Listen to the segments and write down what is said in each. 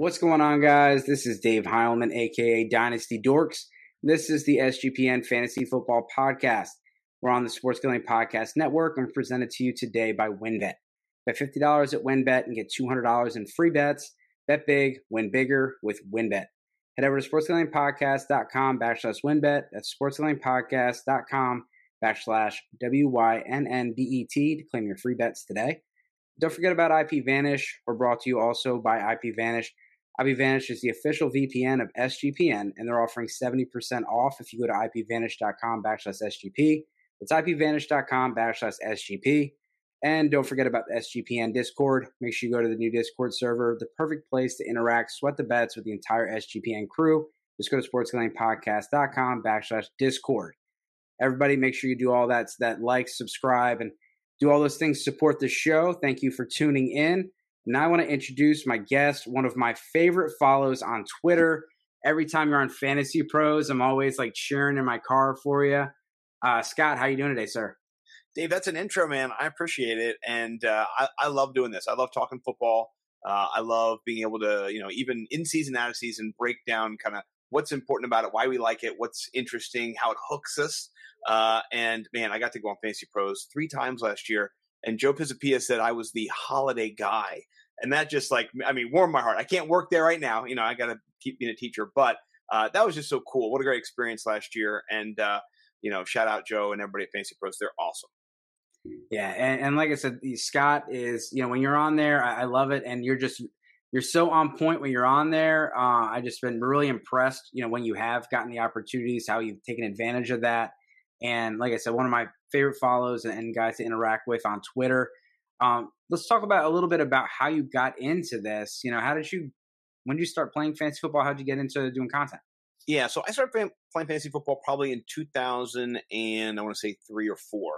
What's going on, guys? This is Dave Heilman, aka Dynasty Dorks. This is the SGPN Fantasy Football Podcast. We're on the Sports Gambling Podcast Network and presented to you today by WynnBET. Bet $50 at WynnBET and get $200 in free bets. Bet big, win bigger with WynnBET. Head over to sportsgamblingpodcast.com backslash WynnBET. That's sportsgamblingpodcast.com backslash W-Y-N-N-B-E-T to claim your free bets today. Don't forget about IP Vanish. We're brought to you also by IP Vanish. IP Vanish is the official VPN of SGPN, and they're offering 70% off if you go to ipvanish.com backslash SGP. It's ipvanish.com backslash SGP. And don't forget about the SGPN Discord. Make sure you go to the new Discord server, the perfect place to interact, sweat the bets with the entire SGPN crew. Just go to sportsgamblingpodcast.com backslash Discord. Everybody, make sure you do all that, that like, subscribe, and do all those things support the show. Thank you for tuning in. Now I want to introduce my guest, one of my favorite follows on Twitter. Every time you're on Fantasy Pros, I'm always like cheering in my car for you. Uh, Scott, how you doing today, sir? Dave, that's an intro, man. I appreciate it, and uh, I, I, love doing this. I love talking football. Uh, I love being able to, you know, even in season, out of season, break down kind of what's important about it, why we like it, what's interesting, how it hooks us. Uh, and man, I got to go on Fantasy Pros three times last year. And Joe Pisapia said I was the holiday guy. And that just like, I mean, warmed my heart. I can't work there right now. You know, I got to keep being a teacher, but uh, that was just so cool. What a great experience last year. And, uh, you know, shout out Joe and everybody at Fantasy Pros. They're awesome. Yeah. And, and like I said, Scott is, you know, when you're on there, I, I love it. And you're just, you're so on point when you're on there. Uh, I just been really impressed, you know, when you have gotten the opportunities, how you've taken advantage of that. And like I said, one of my favorite follows and, guys to interact with on Twitter. Um, let's talk about a little bit about how you got into this. You know, how did you, when did you start playing fantasy football? How did you get into doing content? Yeah, so I started playing, playing fantasy football probably in 2000 and I want to say three or four.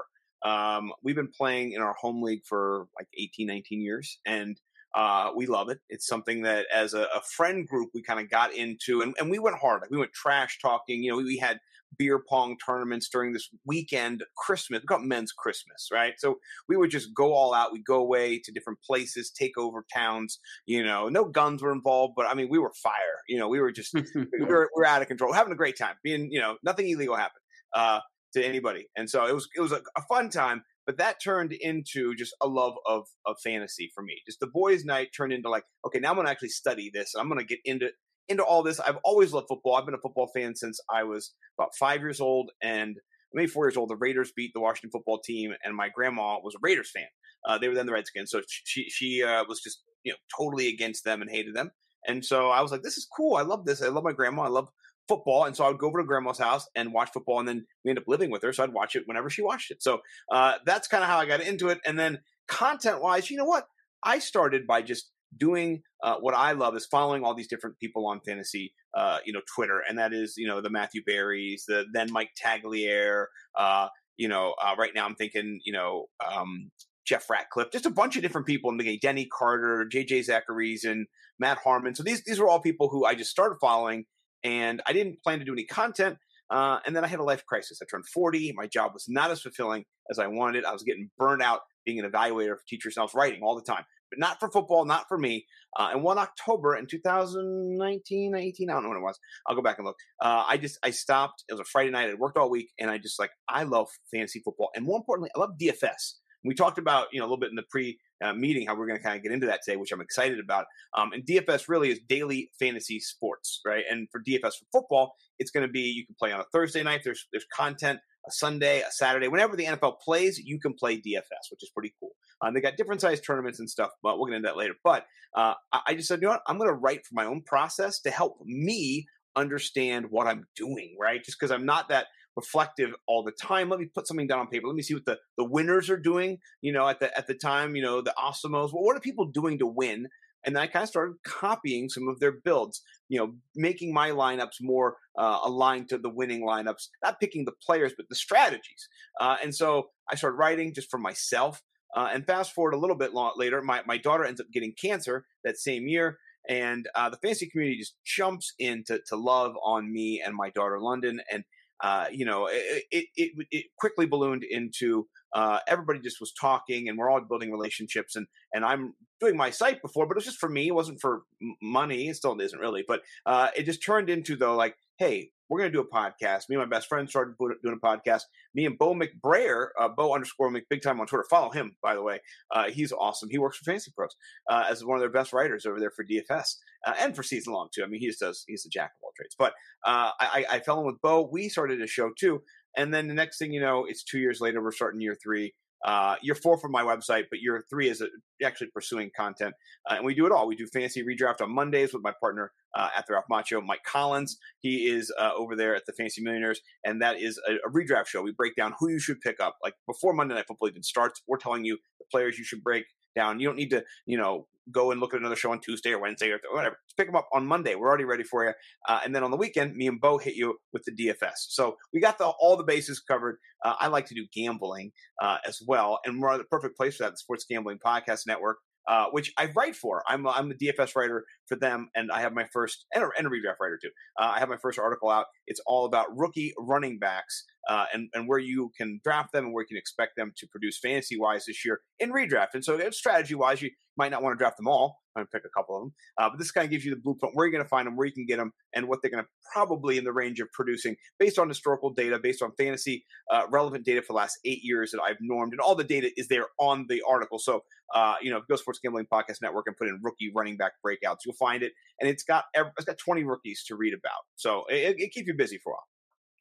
Um, we've been playing in our home league for like 18, 19 years. And uh, we love it. It's something that, as a, a friend group, we kind of got into, and, and, we went hard. Like we went trash talking. You know, we, we, had beer pong tournaments during this weekend, Christmas. We got men's Christmas, right? So we would just go all out. We'd go away to different places, take over towns. You know, no guns were involved, but I mean, we were fire. You know, we were just we were, we were out of control, having a great time. Being, you know, nothing illegal happened. Uh, to anybody, and so it was it was a, a fun time but that turned into just a love of of fantasy for me. Just the boys' night turned into like, okay, now I'm gonna actually study this. I'm gonna get into into all this. I've always loved football. I've been a football fan since I was about five years old, and maybe four years old. The Raiders beat the Washington football team, and my grandma was a Raiders fan. Uh, they were then the Redskins, so she she uh, was just you know totally against them and hated them. And so I was like, this is cool. I love this. I love my grandma. I love football, and so I would go over to grandma's house and watch football, and then we end up living with her, so I'd watch it whenever she watched it. So uh, that's kind of how I got into it. And then content wise, you know what? I started by just doing uh, what I love is following all these different people on fantasy, uh, you know, Twitter, and that is you know the Matthew Berrys, the then Mike Tagliere. Uh, you know, uh, right now I'm thinking you know um, Jeff Ratcliffe, just a bunch of different people in the game. Denny Carter, JJ Zacharies, and Matt Harmon. So these these were all people who I just started following, and I didn't plan to do any content. Uh, and then I had a life crisis. I turned 40. My job was not as fulfilling as I wanted. I was getting burned out being an evaluator for teachers, and I was writing all the time, but not for football, not for me. Uh, and one October in 2019, 18, I don't know when it was. I'll go back and look. Uh, I just I stopped. It was a Friday night. I worked all week, and I just like I love fantasy football, and more importantly, I love DFS. We talked about you know a little bit in the pre uh, meeting how we're going to kind of get into that today, which I'm excited about. Um, and DFS really is daily fantasy sports, right? And for DFS for football, it's going to be you can play on a Thursday night. There's there's content a Sunday, a Saturday, whenever the NFL plays, you can play DFS, which is pretty cool. Um, they got different size tournaments and stuff, but we'll get into that later. But uh, I, I just said, you know what? I'm going to write for my own process to help me understand what I'm doing, right? Just because I'm not that reflective all the time. Let me put something down on paper. Let me see what the, the winners are doing, you know, at the at the time, you know, the Awesemos. Well, what are people doing to win? And then I kind of started copying some of their builds, you know, making my lineups more uh, aligned to the winning lineups, not picking the players, but the strategies. Uh, and so I started writing just for myself. Uh, and fast forward a little bit later, my, my daughter ends up getting cancer that same year. And uh, the fantasy community just jumps in to, to love on me and my daughter, London. And uh, you know, it, it, it, it, quickly ballooned into uh, everybody just was talking and we're all building relationships and, and I'm doing my site before, but it was just for me. It wasn't for money. It still isn't really, but uh, it just turned into though like, hey, we're going to do a podcast. Me and my best friend started doing a podcast. Me and Bo McBrayer, uh, Bo underscore Big Time on Twitter. Follow him, by the way. Uh, he's awesome. He works for Fantasy Pros uh, as one of their best writers over there for DFS uh, and for season long too. I mean, he just does. He's a jack of all trades. But uh, I, I fell in with Bo. We started a show too, and then the next thing you know, it's two years later. We're starting year three. Uh, year four for my website, but year three is actually pursuing content. Uh, and we do it all. We do fantasy redraft on Mondays with my partner uh, at the Ralph Macchio, Mike Collins. He is uh, over there at the Fantasy Millionaires, and that is a, a, redraft show. We break down who you should pick up. Like before Monday Night Football even starts, we're telling you the players you should break down. You don't need to, you know, go and look at another show on Tuesday or Wednesday or whatever. Just pick them up on Monday. We're already ready for you. Uh, and then on the weekend, me and Bo hit you with the DFS. So we got the all the bases covered. Uh, I like to do gambling uh, as well, and we're the perfect place for that. The Sports Gambling Podcast Network. Uh, which I write for. I'm I'm the DFS writer for them, and I have my first and a, and a redraft writer too. Uh, I have my first article out. It's all about rookie running backs uh, and and where you can draft them and where you can expect them to produce fantasy wise this year in redraft. And so, strategy wise, you might not want to draft them all. I'm going to pick a couple of them, uh, but this kind of gives you the blueprint where you're going to find them, where you can get them, and what they're going to probably in the range of producing based on historical data, based on fantasy uh, relevant data for the last eight years that I've normed, and all the data is there on the article. So, uh, you know, go Sports Gambling Podcast Network and put in rookie running back breakouts, you'll find it, and it's got it's got 20 rookies to read about. So it, it keeps you busy for a while.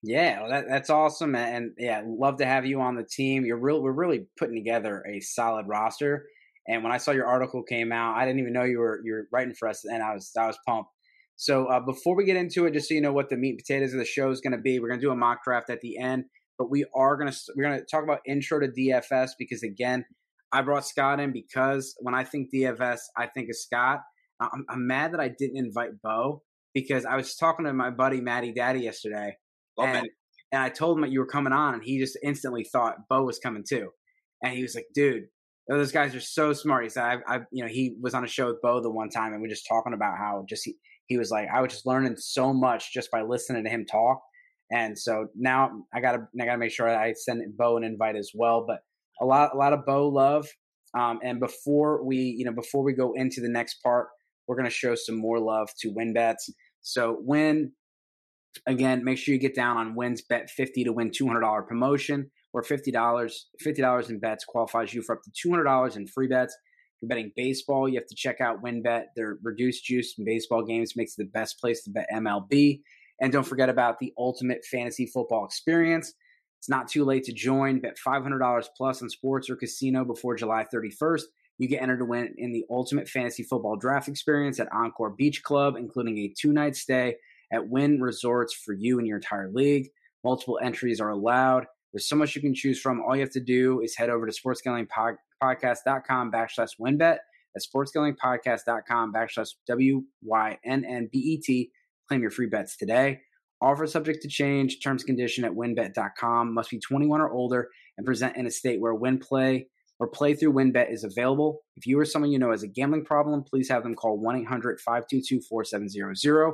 Yeah, well, that, that's awesome, and yeah, love to have you on the team. You're real. We're really putting together a solid roster. And when I saw your article came out, I didn't even know you were you were writing for us, and I was I was pumped. So uh, before we get into it, just so you know what the meat and potatoes of the show is going to be, we're going to do a mock draft at the end. But we are going to we're going to talk about intro to DFS because again, I brought Scott in because when I think DFS, I think of Scott. I'm, I'm mad that I didn't invite Bo because I was talking to my buddy Matty Daddy yesterday, and, and I told him that you were coming on, and he just instantly thought Bo was coming too. And he was like, dude, those guys are so smart. He said, I, I, you know, he was on a show with Bo the one time, and we are just talking about how just he, he was like, I was just learning so much just by listening to him talk. And so now I gotta, I gotta make sure I send Bo an invite as well. But a lot, a lot of Bo love. Um, and before we, you know, before we go into the next part, we're gonna show some more love to WynnBETs. So win Again, make sure you get down on wins bet 50 to win $200 promotion or $50. $50 in bets qualifies you for up to $200 in free bets. If you're betting baseball, you have to check out WynnBET. Their reduced juice in baseball games makes it the best place to bet MLB. And don't forget about the ultimate fantasy football experience. It's not too late to join. Bet $500 plus on sports or casino before July 31st. You get entered to win in the ultimate fantasy football draft experience at Encore Beach Club, including a two night stay at Wynn Resorts for you and your entire league. Multiple entries are allowed. There's so much you can choose from. All you have to do is head over to sportsgamblingpodcast.com backslash wynnbet. At sportsgamblingpodcast.com backslash W-Y-N-N-B-E-T. Claim your free bets today. Offer subject to change. Terms condition at wynnbet.com. Must be 21 or older and present in a state where win play or play through WynnBET is available. If you or someone you know has a gambling problem, please have them call 1 800 522 4700.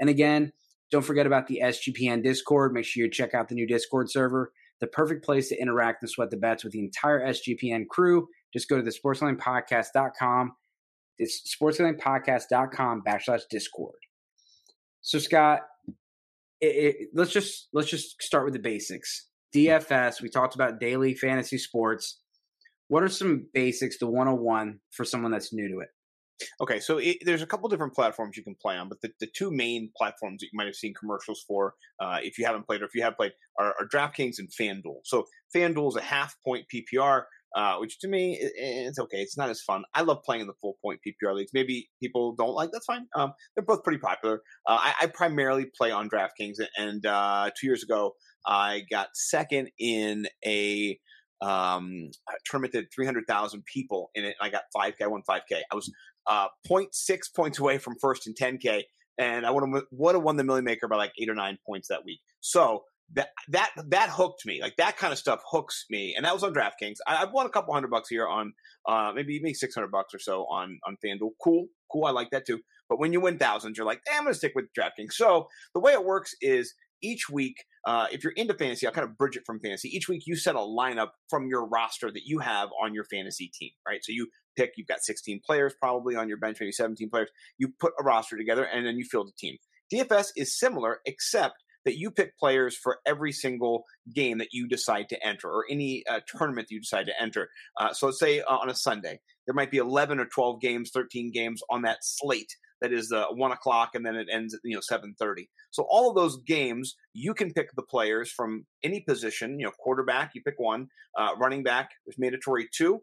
And again, don't forget about the SGPN Discord. Make sure you check out the new Discord server. The perfect place to interact and sweat the bets with the entire SGPN crew. Just go to the sportsgamblingpodcast.com. It's sportsgamblingpodcast.com backslash Discord. So Scott, it, it, let's just let's just start with the basics. DFS. We talked about daily fantasy sports. What are some basics to 101 for someone that's new to it? Okay, so it, there's a couple different platforms you can play on, but the, the two main platforms that you might have seen commercials for, uh, if you haven't played or if you have played, are, are DraftKings and FanDuel. So FanDuel is a half point PPR, uh, which to me it's okay. It's not as fun. I love playing in the full point PPR leagues. Maybe people don't like that's fine. Um, they're both pretty popular. Uh, I, I, primarily play on DraftKings, and uh, two years ago I got second in a um, tournament that 300,000 people in it. I got 5K, I won 5K. I was uh, 0.6 points away from first in 10K, and I would have won the Million Maker by like eight or nine points that week. So that that that hooked me. Like that kind of stuff hooks me, and that was on DraftKings. I, have won a couple hundred bucks here on uh, maybe maybe six hundred bucks or so on on FanDuel. Cool, cool. I like that too. But when you win thousands, you're like, hey, I'm going to stick with DraftKings. So the way it works is each week, uh, if you're into fantasy, I'll kind of bridge it from fantasy. Each week, you set a lineup from your roster that you have on your fantasy team, right? So you pick. You've got 16 players probably on your bench, maybe 17 players. You put a roster together, and then you field a team. DFS is similar, except that you pick players for every single game that you decide to enter or any uh, tournament that you decide to enter. Uh, so let's say uh, on a Sunday, there might be 11 or 12 games, 13 games on that slate that is uh, one o'clock and then it ends at you know 7.30 so all of those games you can pick the players from any position you know quarterback you pick one uh, running back is mandatory two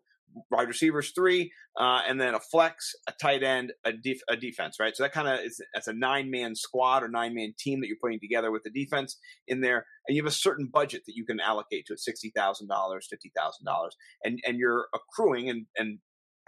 wide receivers three, uh, and then a flex, a tight end, a, def- a defense, right? So that kind of is that's a nine man squad or nine man team that you're putting together with the defense in there, and you have a certain budget that you can allocate to it sixty thousand dollars, fifty thousand dollars, and and you're accruing and and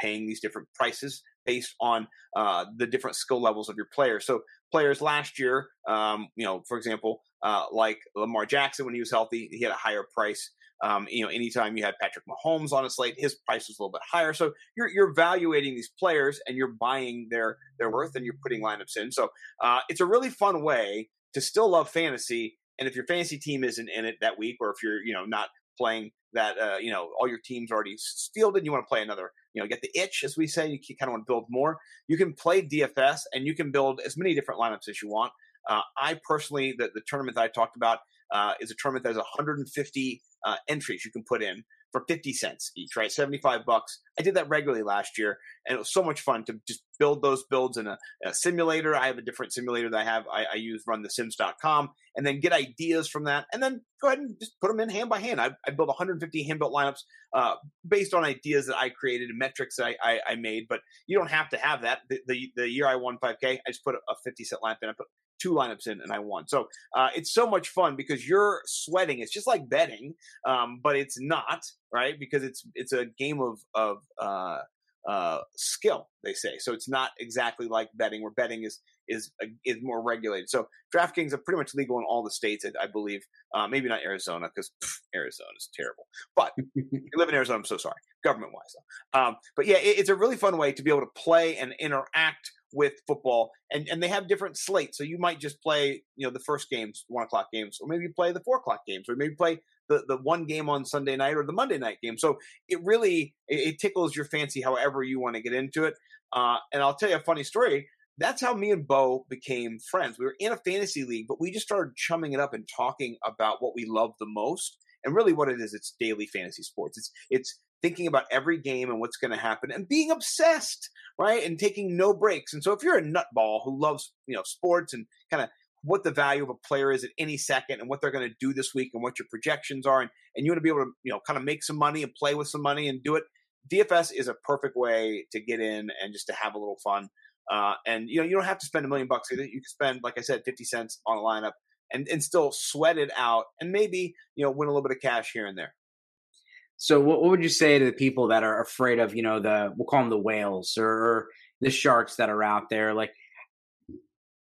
paying these different prices based on uh, the different skill levels of your players. So players last year, um, you know, for example, uh, like Lamar Jackson when he was healthy, he had a higher price. Um, you know, anytime you had Patrick Mahomes on a slate, his price was a little bit higher. So you're you're evaluating these players and you're buying their their worth and you're putting lineups in. So uh, it's a really fun way to still love fantasy. And if your fantasy team isn't in it that week, or if you're you know not playing that uh, you know all your teams already fielded, you want to play another, you know, get the itch as we say. You kind of want to build more. You can play DFS and you can build as many different lineups as you want. Uh, I personally, the, the tournament that I talked about uh, is a tournament that has 150 uh, entries you can put in for 50 cents each, right? 75 bucks. I did that regularly last year and it was so much fun to just build those builds in a, a simulator. I have a different simulator that I have. I, I use runthesims.com and then get ideas from that and then go ahead and just put them in hand by hand. I, I built 150 hand built lineups uh, based on ideas that I created and metrics that I, I, made, but you don't have to have that. The, the, the year I won 5K, I just put a 50 cent lineup in. I put two lineups in and I won. So uh, it's so much fun because you're sweating. It's just like betting, um, but it's not right because it's it's a game of of uh, uh, skill. They say so. It's not exactly like betting, where betting is is is more regulated. So DraftKings are pretty much legal in all the states, I, believe. Uh, maybe not Arizona because Arizona is terrible. But you live in Arizona. I'm so sorry, government wise. Um, but yeah, it, it's a really fun way to be able to play and interact with football and, and they have different slates. So you might just play, you know, the first games, one o'clock games, or maybe play the four o'clock games, or maybe play the, the one game on Sunday night or the Monday night game. So it really, it, it tickles your fancy however you want to get into it. Uh, and I'll tell you a funny story. That's how me and Bo became friends. We were in a fantasy league, but we just started chumming it up and talking about what we love the most. And really what it is, it's daily fantasy sports. It's, it's thinking about every game and what's going to happen and being obsessed, right? And taking no breaks. And so if you're a nutball who loves, you know, sports and kind of what the value of a player is at any second and what they're going to do this week and what your projections are and, and you want to be able to, you know, kind of make some money and play with some money and do it, DFS is a perfect way to get in and just to have a little fun. Uh, and you know, you don't have to spend a million bucks either. You can spend, like I said, 50 cents on a lineup and, and still sweat it out and maybe, you know, win a little bit of cash here and there. So, what, what would you say to the people that are afraid of, you know, the we'll call them the whales or the sharks that are out there? Like,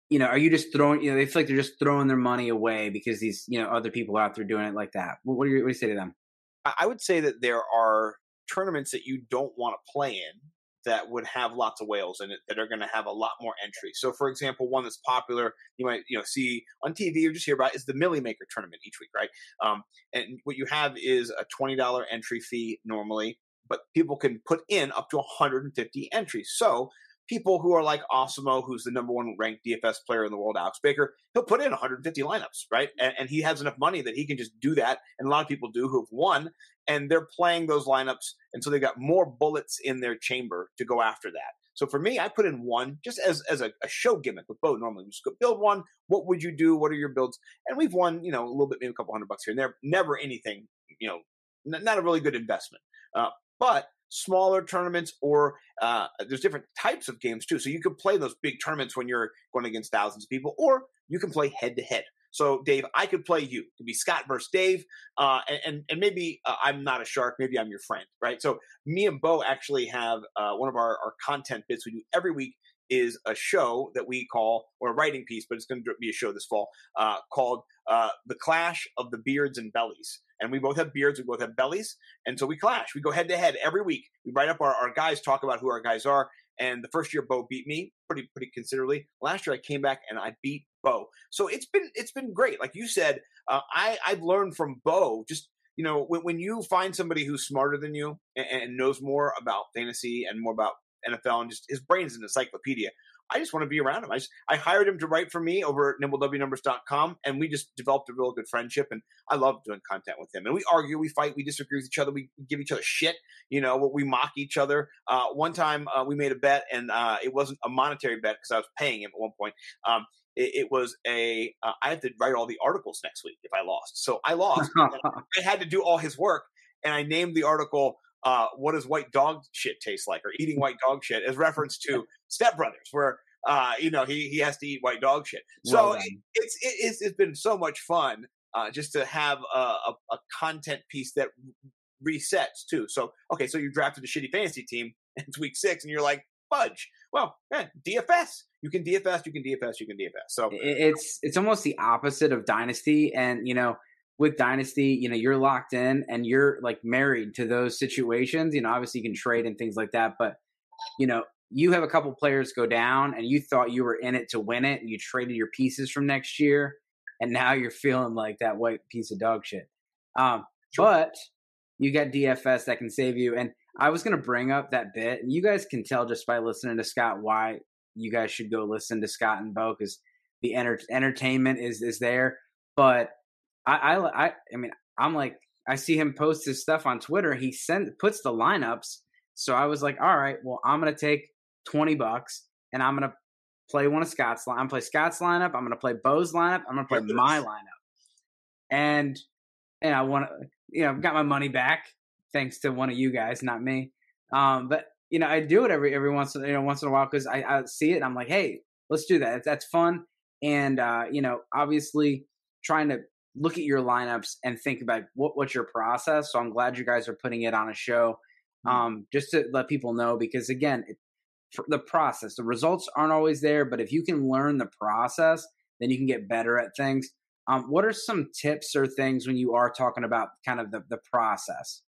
you know, are you just throwing? You know, they feel like they're just throwing their money away because these, you know, other people out there doing it like that. What, what, do, you, what do you say to them? I would say that there are tournaments that you don't want to play in that would have lots of whales in it that are going to have a lot more entries. So, for example, one that's popular you might you know see on TV or just hear about is the Milly Maker tournament each week, right? Um, and what you have is a twenty dollar entry fee normally, but people can put in up to 150 entries. So people who are like Awesemo, who's the number one ranked DFS player in the world, Alex Baker, he'll put in 150 lineups, right? And, and, he has enough money that he can just do that. And a lot of people do who have won, and they're playing those lineups. And so they've got more bullets in their chamber to go after that. So for me, I put in one just as, as a, a show gimmick with Bo. Normally, we just go build one. What would you do? What are your builds? And we've won, you know, a little bit, maybe a couple hundred bucks here and there. Never anything, you know, n- not a really good investment. Uh, but smaller tournaments or uh, there's different types of games too. So you can play those big tournaments when you're going against thousands of people, or you can play head to head. So Dave, I could play you. It could be Scott versus Dave, uh, and, and, maybe uh, I'm not a shark. Maybe I'm your friend, right? So me and Bo actually have uh, one of our, our content bits we do every week is a show that we call or a writing piece, but it's going to be a show this fall uh, called uh, "The Clash of the Beards and Bellies." and we both have beards, we both have bellies, and so we clash. We go head to head every week. We write up our, our guys, talk about who our guys are. And the first year, Bo beat me pretty pretty considerably. Last year, I came back and I beat Bo. So it's been it's been great. Like you said, uh, I I've learned from Bo just you know, when, when you find somebody who's smarter than you and, and knows more about fantasy and more about NFL and just his brain is an encyclopedia. I just want to be around him. I just, I hired him to write for me over at nimblewnumbers.com and we just developed a real good friendship and I love doing content with him. And we argue, we fight, we disagree with each other, we give each other shit, you know, we mock each other. Uh, one time uh, we made a bet and uh, it wasn't a monetary bet because I was paying him at one point. Um, it, it, was a uh, I had to write all the articles next week if I lost. So I lost. I had to do all his work and I named the article uh, what does white dog shit taste like or eating white dog shit as reference to Step Brothers, where uh, you know he he has to eat white dog shit. So well it, it's it's it's been so much fun uh, just to have a, a, a, content piece that resets too. So okay, so you drafted a shitty fantasy team it's week six, and you're like fudge. Well, yeah, DFS. You can DFS. You can DFS. You can DFS. So it's it's almost the opposite of dynasty, and you know with Dynasty, you know, you're locked in and you're like married to those situations. You know, obviously you can trade and things like that, but you know, you have a couple players go down and you thought you were in it to win it and you traded your pieces from next year and now you're feeling like that white piece of dog shit. Um, sure. but you got DFS that can save you. And I was going to bring up that bit and you guys can tell just by listening to Scott why you guys should go listen to Scott and Bo because the enter- entertainment is, is there. But I, I, I, I mean, I'm like, I see him post his stuff on Twitter. He sends puts the lineups. So I was like, all right, well, I'm gonna take twenty bucks and I'm gonna play one of Scott's line. I'm gonna play Scott's lineup. I'm gonna play Bo's lineup. I'm gonna play my lineup. And and I want to, you know, I've got my money back thanks to one of you guys, not me. Um, but you know, I do it every every once you know once in a while because I, I see it. I'm like, hey, let's do that. That's fun. And uh, you know, obviously trying to look at your lineups and think about what, what's your process. So I'm glad you guys are putting it on a show, mm-hmm. um, just to let people know because again, it, the process, the results aren't always there, but if you can learn the process, then you can get better at things. Um, what are some tips or things when you are talking about kind of the, the process?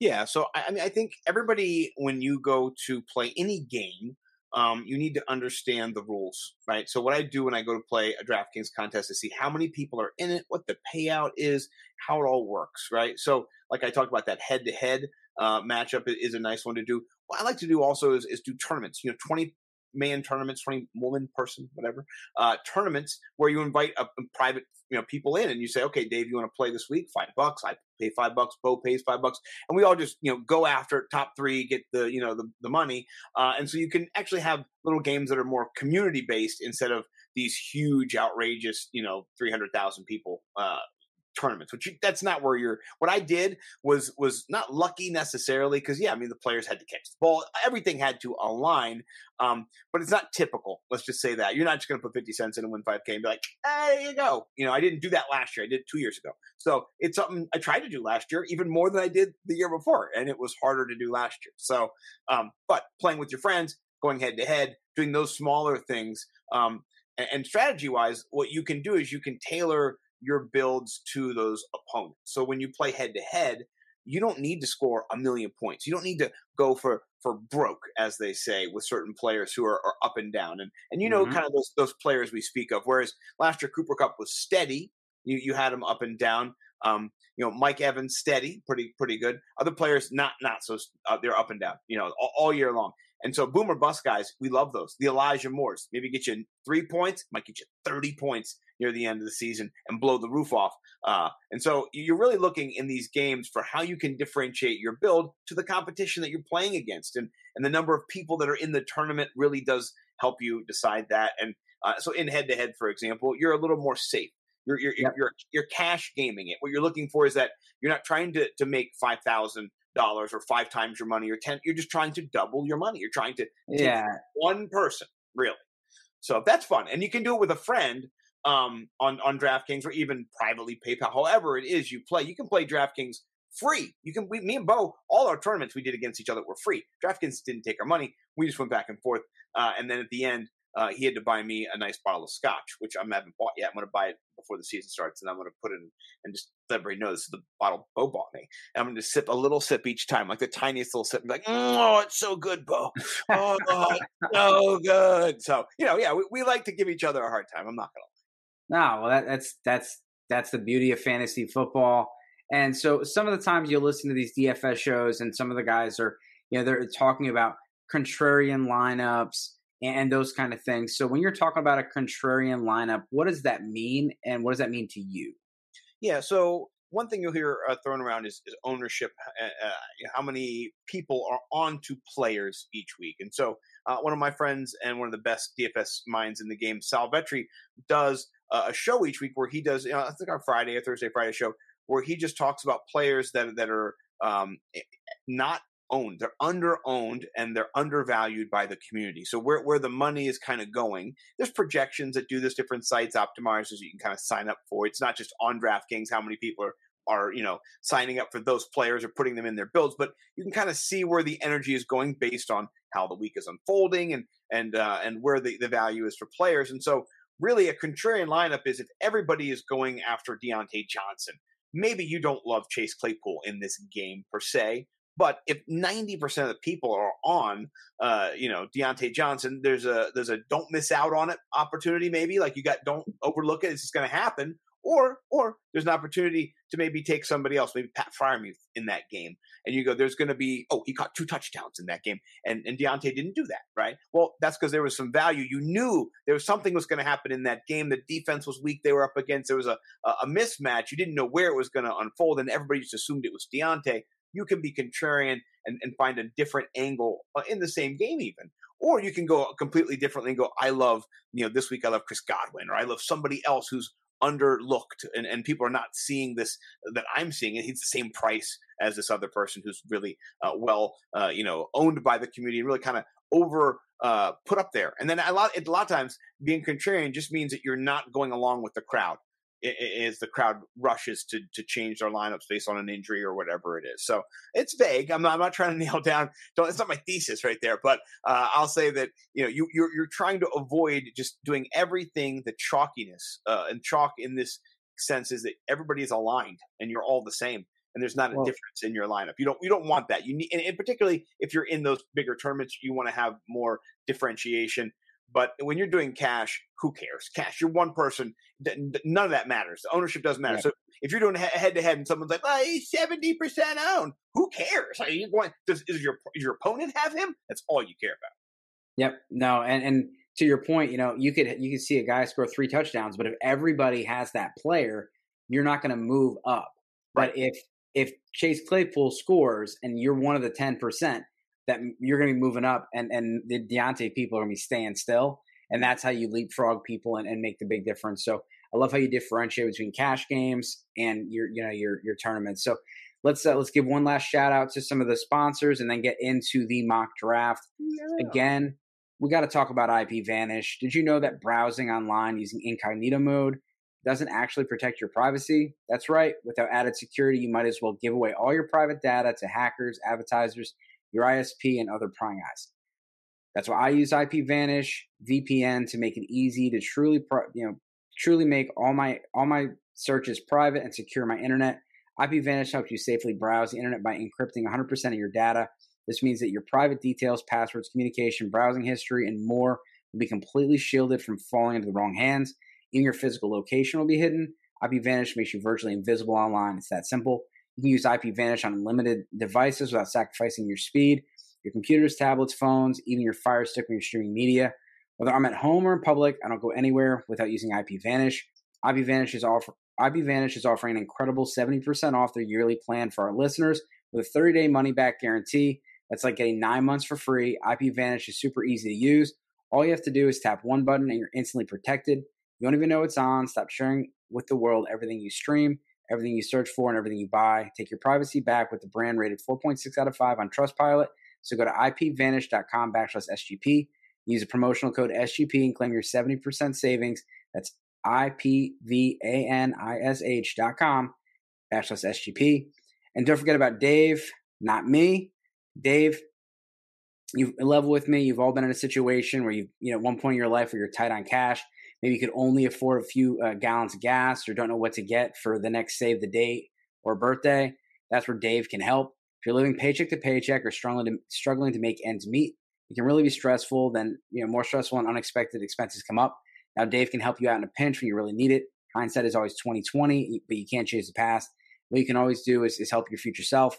Yeah, so I, I mean, I think everybody when you go to play any game, um, you need to understand the rules, right? So what I do when I go to play a DraftKings contest is see how many people are in it, what the payout is, how it all works, right? So like I talked about that head-to-head uh, matchup is a nice one to do. What I like to do also is, is do tournaments. You know, twenty man tournaments, 20 woman person, whatever, uh, tournaments where you invite a, a, private, you know, people in and you say, okay, Dave, you want to play this week? Five bucks. I pay five bucks. Bo pays five bucks. And we all just, you know, go after top three, get the, you know, the, the money. Uh, and so you can actually have little games that are more community based instead of these huge, outrageous, you know, 300,000 people, uh, tournaments, which you, that's not where you're. What I did was was not lucky necessarily because yeah, I mean the players had to catch the ball, everything had to align, um, but it's not typical. Let's just say that you're not just going to put fifty cents in and win five k and be like, hey, there you go. You know, I didn't do that last year. I did two years ago, so it's something I tried to do last year, even more than I did the year before, and it was harder to do last year. So, um, but playing with your friends, going head to head, doing those smaller things. Um, and strategy wise, what you can do is you can tailor your builds to those opponents. So when you play head to head, you don't need to score a million points. You don't need to go for for broke, as they say, with certain players who are, are up and down. And and you know mm-hmm. kind of those those players we speak of. Whereas last year Cooper Kupp was steady. You you had him up and down. Um, you know Mike Evans steady, pretty pretty good. Other players not not so uh, they're up and down. You know all, all year long. And so boomer bust guys, we love those. The Elijah Moores, maybe get you three points, might get you 30 points near the end of the season and blow the roof off. Uh, and so you're really looking in these games for how you can differentiate your build to the competition that you're playing against. And, and the number of people that are in the tournament really does help you decide that. And uh, so in head to head, for example, you're a little more safe. You're, you're, yep. you're, you're cash gaming it. What you're looking for is that you're not trying to, to make 5,000 dollars or five times your money or 10 you're just trying to double your money you're trying to yeah one person really so that's fun and you can do it with a friend um, on on DraftKings or even privately PayPal. However, it is you play, you can play DraftKings free. You can. We, me and Bo, all our tournaments we did against each other were free. DraftKings didn't take our money. We just went back and forth, uh, and then at the end. Uh, he had to buy me a nice bottle of scotch, which I haven't bought yet. I'm going to buy it before the season starts, and I'm going to put it in and just everybody knows the bottle Bo me. And I'm going to sip a little sip each time, like the tiniest little sip, like, "Oh, it's so good, Bo! Oh, so good!" So you know, yeah, we, we like to give each other a hard time. I'm not going to no, well, that, that's that's that's the beauty of fantasy football, And so some of the times you'll listen to these DFS shows, and some of the guys are, you know, they're talking about contrarian lineups and those kind of things. So when you're talking about a contrarian lineup, what does that mean, and what does that mean to you? Yeah, so one thing you'll hear uh, thrown around is, is ownership. Uh, uh, how many people are on to players each week? And so, uh, one of my friends and one of the best DFS minds in the game, Sal Vetri, does a show each week where he does, you know, I think on Friday, a Thursday, Friday show, where he just talks about players that that are um, not owned. They're under owned and they're undervalued by the community. So where where the money is kind of going, there's projections that do this. Different sites, optimizers you can kind of sign up for. It's not just on DraftKings how many people are are you know signing up for those players or putting them in their builds, but you can kind of see where the energy is going based on how the week is unfolding and and uh, and where the, the value is for players. And so really a contrarian lineup is if everybody is going after Diontae Johnson. Maybe you don't love Chase Claypool in this game per se, but if 90% of the people are on, uh, you know, Diontae Johnson, there's a there's a don't miss out on it opportunity. Maybe like you got don't overlook it. It's just going to happen. Or or there's an opportunity to maybe take somebody else, maybe Pat Freiermuth in that game, and you go, there's going to be oh he caught two touchdowns in that game, and and Diontae didn't do that, right? Well, that's because there was some value. You knew there was something was going to happen in that game. The defense was weak. They were up against there was a a mismatch. You didn't know where it was going to unfold, and everybody just assumed it was Diontae you can be contrarian and, and find a different angle uh, in the same game even. Or you can go completely differently and go i love you know this week i love chris godwin or i love somebody else who's underlooked and, and people are not seeing this that i'm seeing and he's the same price as this other person who's really uh, well uh, you know owned by the community and really kind of over uh, put up there. And then a lot a lot of times being contrarian just means that you're not going along with the crowd is the crowd rushes to to change their lineups based on an injury or whatever it is. So it's vague. I'm not, I'm not trying to nail down. Don't, it's not my thesis right there, but uh, I'll say that you know you you're, you're trying to avoid just doing everything the chalkiness uh, and chalk in this sense is that everybody is aligned and you're all the same and there's not a well, difference in your lineup. You don't you don't want that. You need, and, and particularly if you're in those bigger tournaments, you want to have more differentiation. But when you're doing cash, who cares? Cash, you're one person. None of that matters. The ownership doesn't matter. Yeah. So if you're doing head to head and someone's like, "Oh, he's seventy percent owned," who cares? Are you going? Does is your does your opponent have him? That's all you care about. Yep. No, and and to your point, you know, you could you could see a guy score three touchdowns, but if everybody has that player, you're not going to move up. Right. But if if Chase Claypool scores and you're one of the ten percent, that you're going to be moving up and, and the Diontae people are going to be staying still. And that's how you leapfrog people and, and make the big difference. So I love how you differentiate between cash games and your, you know, your, your tournaments. So let's, uh, let's give one last shout out to some of the sponsors and then get into the mock draft. Again, we got to talk about IP Vanish. Did you know that browsing online using incognito mode doesn't actually protect your privacy? That's right. Without added security, you might as well give away all your private data to hackers, advertisers, your ISP, and other prying eyes. That's why I use IPVanish VPN to make it easy to truly, you know, truly make all my all my searches private and secure my internet. IPVanish helps you safely browse the internet by encrypting 100% of your data. This means that your private details, passwords, communication, browsing history, and more will be completely shielded from falling into the wrong hands. Even your physical location will be hidden. IPVanish makes you virtually invisible online. It's that simple. You can use IPVanish on unlimited devices without sacrificing your speed, your computers, tablets, phones, even your Fire Stick when you're streaming media. Whether I'm at home or in public, I don't go anywhere without using IPVanish. IPVanish is offer IPVanish is offering an incredible 70% off their yearly plan for our listeners with a 30-day money-back guarantee. That's like getting nine months for free. IPVanish is super easy to use. All you have to do is tap one button and you're instantly protected. You don't even know it's on. Stop sharing with the world everything you stream everything you search for and everything you buy. Take your privacy back with the brand rated 4.6 out of 5 on Trustpilot. So go to ipvanish.com backslash SGP. Use a promotional code SGP and claim your 70% savings. That's ipvanish.com backslash SGP. And don't forget about Dave, not me. Dave, you've level with me. You've all been in a situation where you, you know, at one point in your life where you're tight on cash maybe you could only afford a few uh, gallons of gas or don't know what to get for the next save the date or birthday, that's where Dave can help. If you're living paycheck to paycheck or struggling to, struggling to make ends meet, it can really be stressful. Then, you know, more stressful and unexpected expenses come up. Now, Dave can help you out in a pinch when you really need it. Hindsight is always 2020, but you can't change the past. what you can always do is, is help your future self.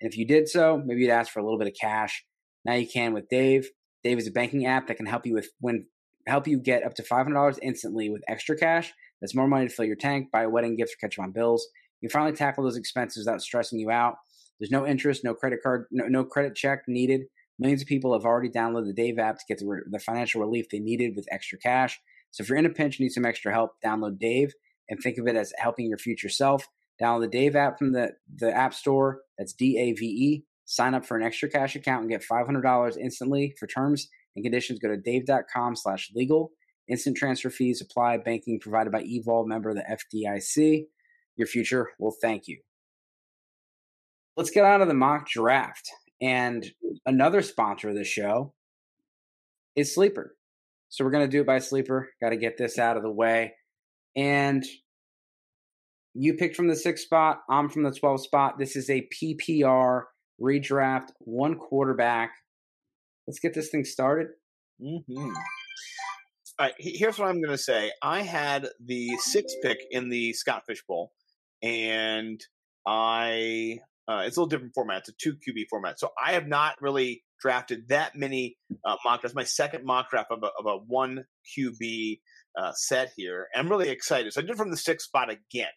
And if you did so, maybe you'd ask for a little bit of cash. Now you can with Dave. Dave is a banking app that can help you with when help you get up to $500 instantly with extra cash. That's more money to fill your tank, buy a wedding gift, or catch up on bills. You can finally tackle those expenses without stressing you out. There's no interest, no credit card, no, no credit check needed. Millions of people have already downloaded the Dave app to get the, the financial relief they needed with extra cash. So if you're in a pinch and need some extra help, download Dave and think of it as helping your future self. Download the Dave app from the, the App Store. That's D A V E. Sign up for an extra cash account and get $500 instantly. For terms and conditions, go to dave.com slash legal. Instant transfer fees apply. Banking provided by Evolve, member of the FDIC. Your future will thank you. Let's get on to the mock draft. And another sponsor of the show is Sleeper. So we're going to do it by Sleeper. Got to get this out of the way. And you picked from the sixth spot. I'm from the 12th spot. This is a PPR redraft, one quarterback. Let's get this thing started. Mm-hmm. All right, here's what I'm going to say. I had the sixth pick in the Scott Fish Bowl, and I uh, it's a little different format. It's a two QB format. So I have not really drafted that many uh, mock drafts. My second mock draft of a, of a one QB uh, set here. I'm really excited. So I did from the sixth spot again.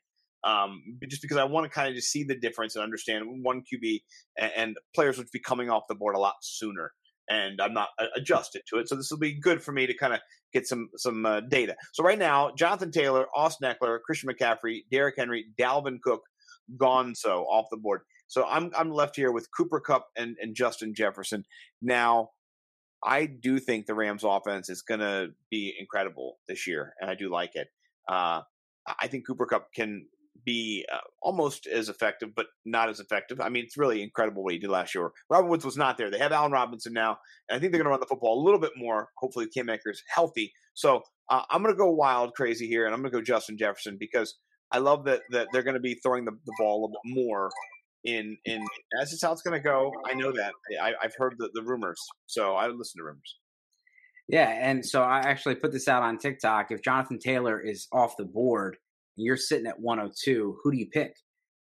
Um, just because I want to kind of just see the difference and understand one QB and, and players would be coming off the board a lot sooner and I'm not uh, adjusted to it. So this will be good for me to kind of get some some uh, data. So right now, Jonathan Taylor, Austin Ekeler, Christian McCaffrey, Derrick Henry, Dalvin Cook, Gonzo off the board. So I'm I'm left here with Cooper Kupp and, and Justin Jefferson. Now, I do think the Rams offense is going to be incredible this year, and I do like it. Uh, I think Cooper Kupp can be uh, almost as effective, but not as effective. I mean, it's really incredible what he did last year. Robert Woods was not there. They have Allen Robinson now, and I think they're going to run the football a little bit more. Hopefully, Cam Akers healthy. So uh, I'm going to go wild crazy here, and I'm going to go Justin Jefferson because I love that that they're going to be throwing the, the ball a little bit more in in as it's how it's going to go. I know that I, have heard the, the rumors, so I listen to rumors. Yeah, and so I actually put this out on TikTok. If Jonathan Taylor is off the board, you're sitting at 102. Who do you pick?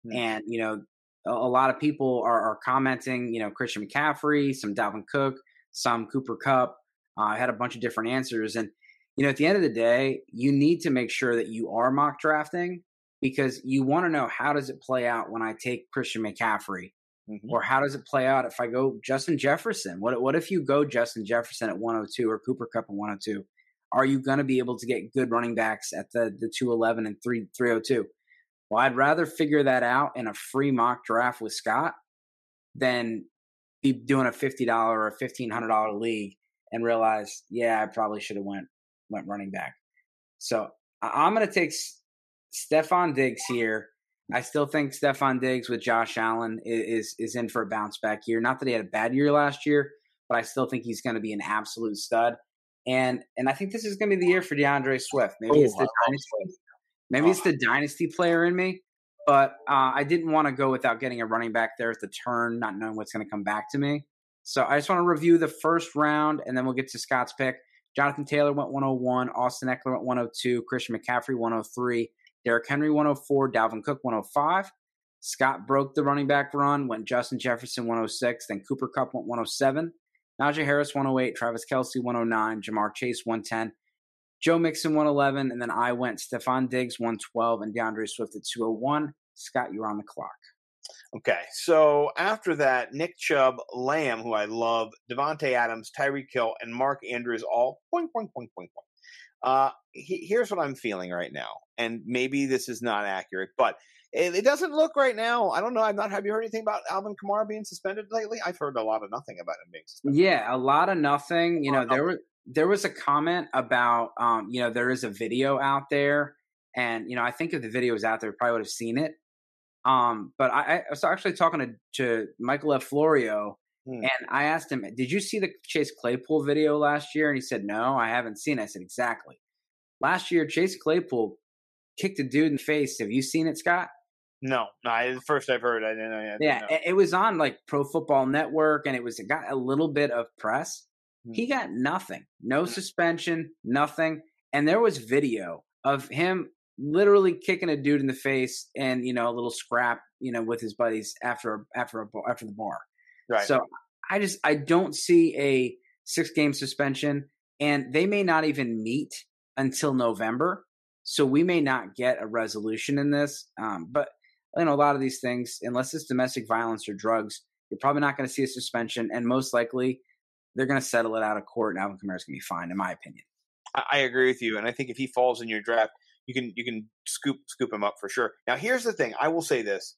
Mm-hmm. And you know, a, a, lot of people are, are, commenting. You know, Christian McCaffrey, some Dalvin Cook, some Cooper Kupp. Uh, I had a bunch of different answers, and you know, at the end of the day, you need to make sure that you are mock drafting because you want to know how does it play out when I take Christian McCaffrey, mm-hmm. or how does it play out if I go Justin Jefferson? What what if you go Justin Jefferson at 102 or Cooper Kupp at 102? Are you going to be able to get good running backs at the the 211 and 3 302? Well, I'd rather figure that out in a free mock draft with Scott than be doing a fifty dollar or fifteen hundred dollar league and realize, yeah, I probably should have went went running back. So I'm going to take Stefon Diggs here. I still think Stefon Diggs with Josh Allen is, is in for a bounce back year. Not that he had a bad year last year, but I still think he's going to be an absolute stud. And and I think this is going to be the year for D'Andre Swift. Maybe oh, it's the dynasty, maybe it's the dynasty player in me. But uh, I didn't want to go without getting a running back there at the turn, not knowing what's going to come back to me. So I just want to review the first round, and then we'll get to Scott's pick. Jonathan Taylor went 101, Austin Ekeler went 102, Christian McCaffrey 103, Derrick Henry 104, Dalvin Cook 105. Scott broke the running back run, went Justin Jefferson 106, then Cooper Kupp went 107, Najee Harris 108, Travis Kelce 109, Ja'Marr Chase 110, Joe Mixon 111, and then I went Stefon Diggs 112 and D'Andre Swift at 201. Scott, you're on the clock. Okay, so after that, Nick Chubb, Lamb, who I love, Davante Adams, Tyreek Hill, and Mark Andrews all point, point, point, point, point. Uh, he, here's what I'm feeling right now, and maybe this is not accurate, but it, it, doesn't look right now. I don't know. I'm not. Have you heard anything about Alvin Kamara being suspended lately? I've heard a lot of nothing about him being suspended. Yeah, a lot of nothing. You know, there was there was a comment about, um, you know, there is a video out there, and you know, I think if the video was out there, probably would have seen it. Um, but I, I was actually talking to, to Michael F. Florio, Hmm. And I asked him, Did you see the Chase Claypool video last year? And he said, No, I haven't seen it. I said, Exactly. Last year, Chase Claypool kicked a dude in the face. Have you seen it, Scott? No, no. First I've heard. I didn't. I didn't yeah, know. it was on like Pro Football Network, and it was it got a little bit of press. Hmm. He got nothing, no hmm. suspension, nothing, and there was video of him literally kicking a dude in the face and you know a little scrap, you know, with his buddies after after a, after the bar. Right. So I just I don't see a six game suspension, and they may not even meet until November. So we may not get a resolution in this. Um, but you know, a lot of these things, unless it's domestic violence or drugs, you're probably not going to see a suspension, and most likely they're going to settle it out of court, and Alvin Kamara is going to be fine, in my opinion. I agree with you, and I think if he falls in your draft, you can you can scoop scoop him up for sure. Now, here's the thing: I will say this: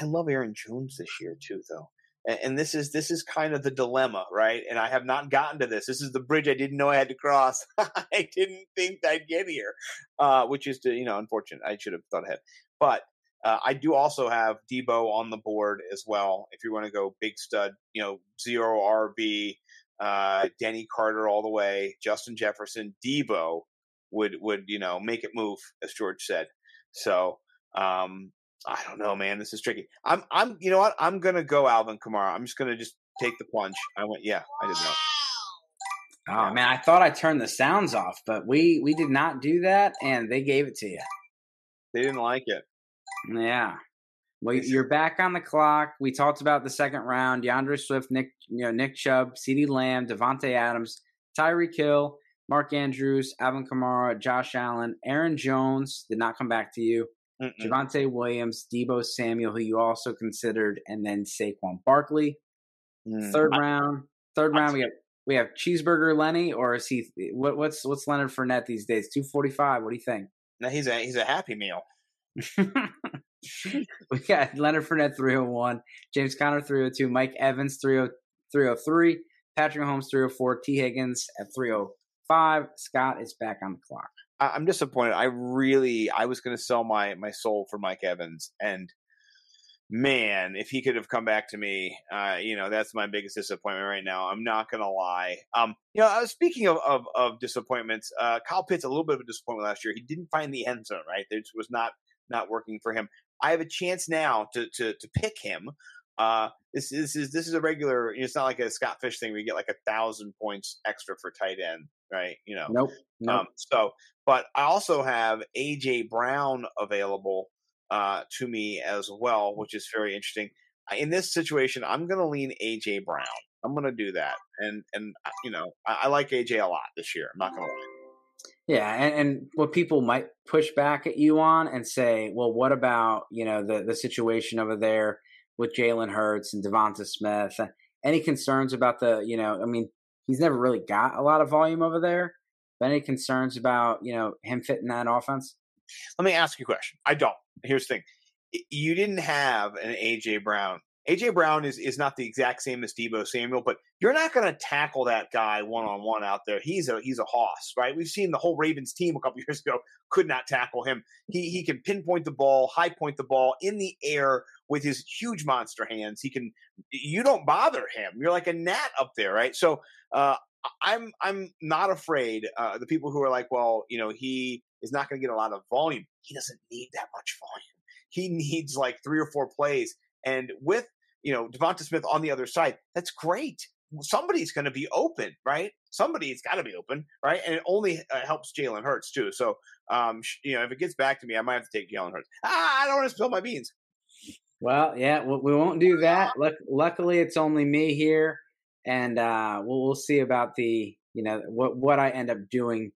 I love Aaron Jones this year too, though and this is this is kind of the dilemma right and i have not gotten to this this is the bridge i didn't know i had to cross i didn't think i'd get here uh, which is to you know unfortunate i should have thought ahead but uh, i do also have Deebo on the board as well if you want to go big stud you know zero rb uh, denny carter all the way justin jefferson Deebo would would you know make it move as george said so um, I don't know, man. This is tricky. I'm, I'm, you know what? I'm gonna go Alvin Kamara. I'm just gonna just take the plunge. I went, yeah, I did know. Oh man, I thought I turned the sounds off, but we we did not do that, and they gave it to you. They didn't like it. Yeah. Well, you're back on the clock. We talked about the second round: D'Andre Swift, Nick, you know, Nick Chubb, CeeDee Lamb, Davante Adams, Tyreek Hill, Mark Andrews, Alvin Kamara, Josh Allen, Aaron Jones did not come back to you. Mm-mm. Javonte Williams, Deebo Samuel, who you also considered, and then Saquon Barkley. Mm. Third round, third round, we have we have Cheeseburger Lenny, or is he what, what's what's Leonard Fournette these days? Two forty five. What do you think? No, he's a he's a happy meal. we got Leonard Fournette three hundred one, James Conner three hundred two, Mike Evans 303, Patrick Mahomes three hundred four, Tee Higgins at three hundred five. Scott is back on the clock. I'm disappointed. I really, I was going to sell my my soul for Mike Evans, and man, if he could have come back to me, uh, you know, that's my biggest disappointment right now. I'm not going to lie. Um, you know, uh, speaking of, of, of disappointments, uh, Kyle Pitts a little bit of a disappointment last year. He didn't find the end zone, right? It was not not working for him. I have a chance now to to to pick him. Uh, this, this is this is a regular. It's not like a Scott Fish thing where you get like a thousand points extra for tight end, right? You know, nope. nope. Um, so but I also have AJ Brown available uh, to me as well, which is very interesting. In this situation, I'm going to lean AJ Brown. I'm going to do that, and and uh, you know I, I like AJ a lot this year. I'm not going to lie. Yeah, and, and, what people might push back at you on and say, well, what about you know the the situation over there with Jalen Hurts and Devonta Smith? Any concerns about the you know? I mean, he's never really got a lot of volume over there. But Any concerns about you know him fitting that offense? Let me ask you a question. I don't. Here's the thing: you didn't have an AJ Brown. AJ Brown is is not the exact same as Deebo Samuel, but you're not going to tackle that guy one on one out there. He's a he's a hoss, right? We've seen the whole Ravens team a couple years ago could not tackle him. He he can pinpoint the ball, high point the ball in the air with his huge monster hands. He can you don't bother him. You're like a gnat up there, right? So uh, I'm I'm not afraid. Uh, the people who are like, well, you know, he is not going to get a lot of volume. He doesn't need that much volume. He needs like three or four plays, and with you know Devonta Smith on the other side, that's great. Somebody's going to be open, right? Somebody's got to be open, right? And it only uh, helps Jalen Hurts too. So, um, you know, if it gets back to me, I might have to take Jalen Hurts. Ah, I don't want to spill my beans. Well, yeah, we won't do that. Luckily, it's only me here and uh, we'll we'll see about the you know what what I end up doing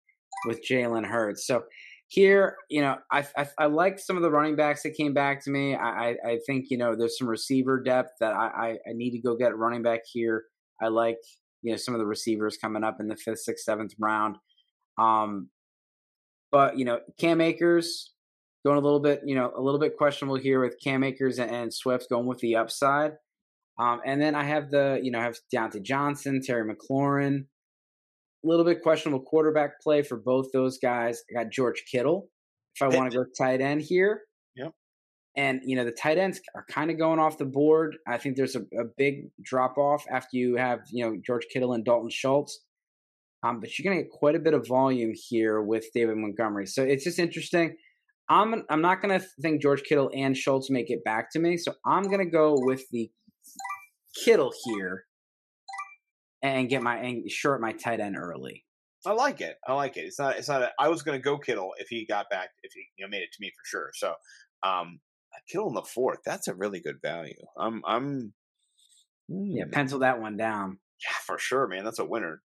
with Jalen Hurts. So here, you know, I, I, I like some of the running backs that came back to me. I I think you know there's some receiver depth that I I, need to go get running back here. I like you know some of the receivers coming up in the fifth, sixth, seventh round. Um, but you know Cam Akers going a little bit you know a little bit questionable here with Cam Akers and, and Swift going with the upside. Um, and then I have the, you know, I have Diontae Johnson, Terry McLaurin. Little bit questionable quarterback play for both those guys. I got George Kittle if I want to go tight end here. Yep. And, you know, the tight ends are kind of going off the board. I think there's a, a big drop off after you have, you know, George Kittle and Dalton Schultz. Um, but you're going to get quite a bit of volume here with David Montgomery. So it's just interesting. I'm I'm not going to think George Kittle and Schultz make it back to me. So I'm going to go with the Kittle here and get my and short my tight end early. I like it. I like it. It's not. It's not. A, I was going to go Kittle if he got back. If he you know made it to me for sure. So, um, Kittle in the fourth. That's a really good value. I'm. I'm. Yeah, hmm. pencil that one down. Yeah, for sure, man. That's a winner.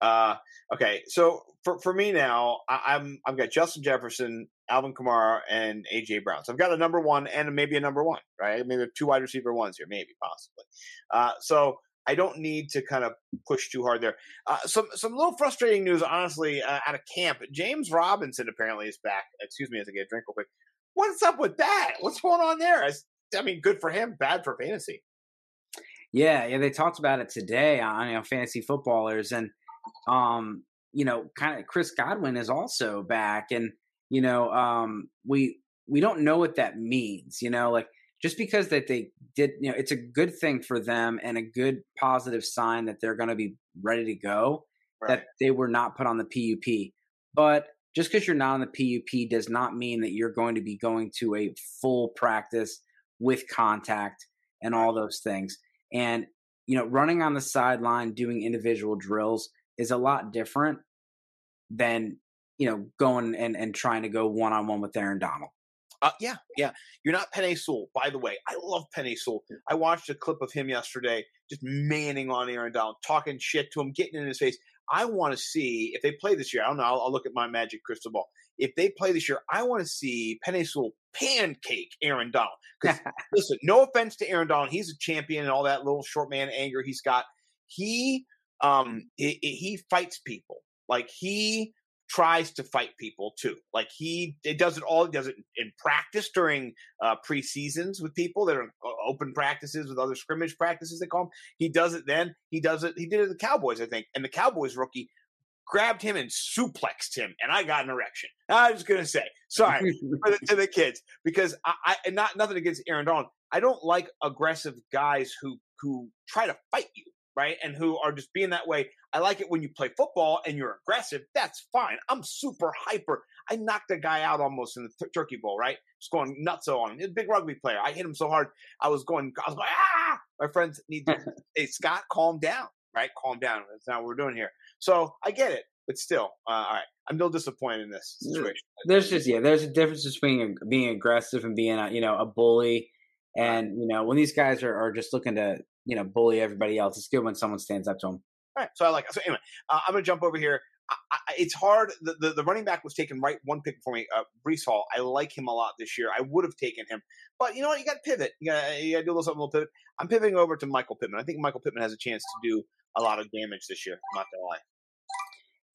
Uh, okay, so for for me now, I, am I've got Justin Jefferson, Alvin Kamara, and AJ Brown. So I've got a number one and maybe a number one, right? Maybe two wide receiver ones here, maybe possibly. Uh, so I don't need to kind of push too hard there. Uh, some some little frustrating news, honestly, uh, out of camp. James Robinson apparently is back. Excuse me as I get a drink real quick. What's up with that? What's going on there? I, I mean, good for him, bad for fantasy. Yeah, yeah, they talked about it today on you know fantasy footballers, and um, you know, kind of Chris Godwin is also back, and you know, um, we we don't know what that means. You know, like just because that they did, you know, it's a good thing for them and a good positive sign that they're going to be ready to go. Right. That they were not put on the PUP, but just because you're not on the PUP does not mean that you're going to be going to a full practice with contact and all those things. And you know, running on the sideline doing individual drills is a lot different than you know going and and trying to go one on one with Aaron Donald. Uh, yeah, yeah. You're not Penei Sewell, by the way. I love Penei Sewell. I watched a clip of him yesterday, just manning on Aaron Donald, talking shit to him, getting in his face. I want to see if they play this year. I don't know. I'll, I'll look at my magic crystal ball. If they play this year, I want to see Penei Sewell pancake Aaron Donald. listen, no offense to Aaron Donald, he's a champion and all that little short man anger he's got. He um it, it, he fights people like he tries to fight people too. Like he it does it all. He does it in practice during uh, preseasons with people that are uh, open practices with other scrimmage practices. They call him. He does it then. He does it. He did it the Cowboys, I think, and the Cowboys rookie grabbed him and suplexed him, and I got an erection. I was gonna say sorry the, to the kids because I, I not nothing against Aaron Donald. I don't like aggressive guys who who try to fight you right? And who are just being that way. I like it when you play football and you're aggressive. That's fine. I'm super hyper. I knocked a guy out almost in the t- Turkey Bowl, right? Just going nuts on him. He's a big rugby player. I hit him so hard. I was going, I was going, ah! My friends need to, hey, Scott, calm down, right? Calm down. That's not what we're doing here. So I get it, but still, uh, all right. I'm still disappointed in this situation. There's just, yeah, there's a difference between being aggressive and being, a, you know, a bully. And, you know, when these guys are, are just looking to, you know bully everybody else. It's good when someone stands up to them. All right, so I like. It. So anyway, uh, I'm going to jump over here. I, I, it's hard. The, the, the running back was taken right one pick for me. Uh, Breece Hall. I like him a lot this year. I would have taken him, but you know what? You got to pivot. You got to do a little something, a little pivot. I'm pivoting over to Michael Pittman. I think Michael Pittman has a chance to do a lot of damage this year. I'm not gonna lie.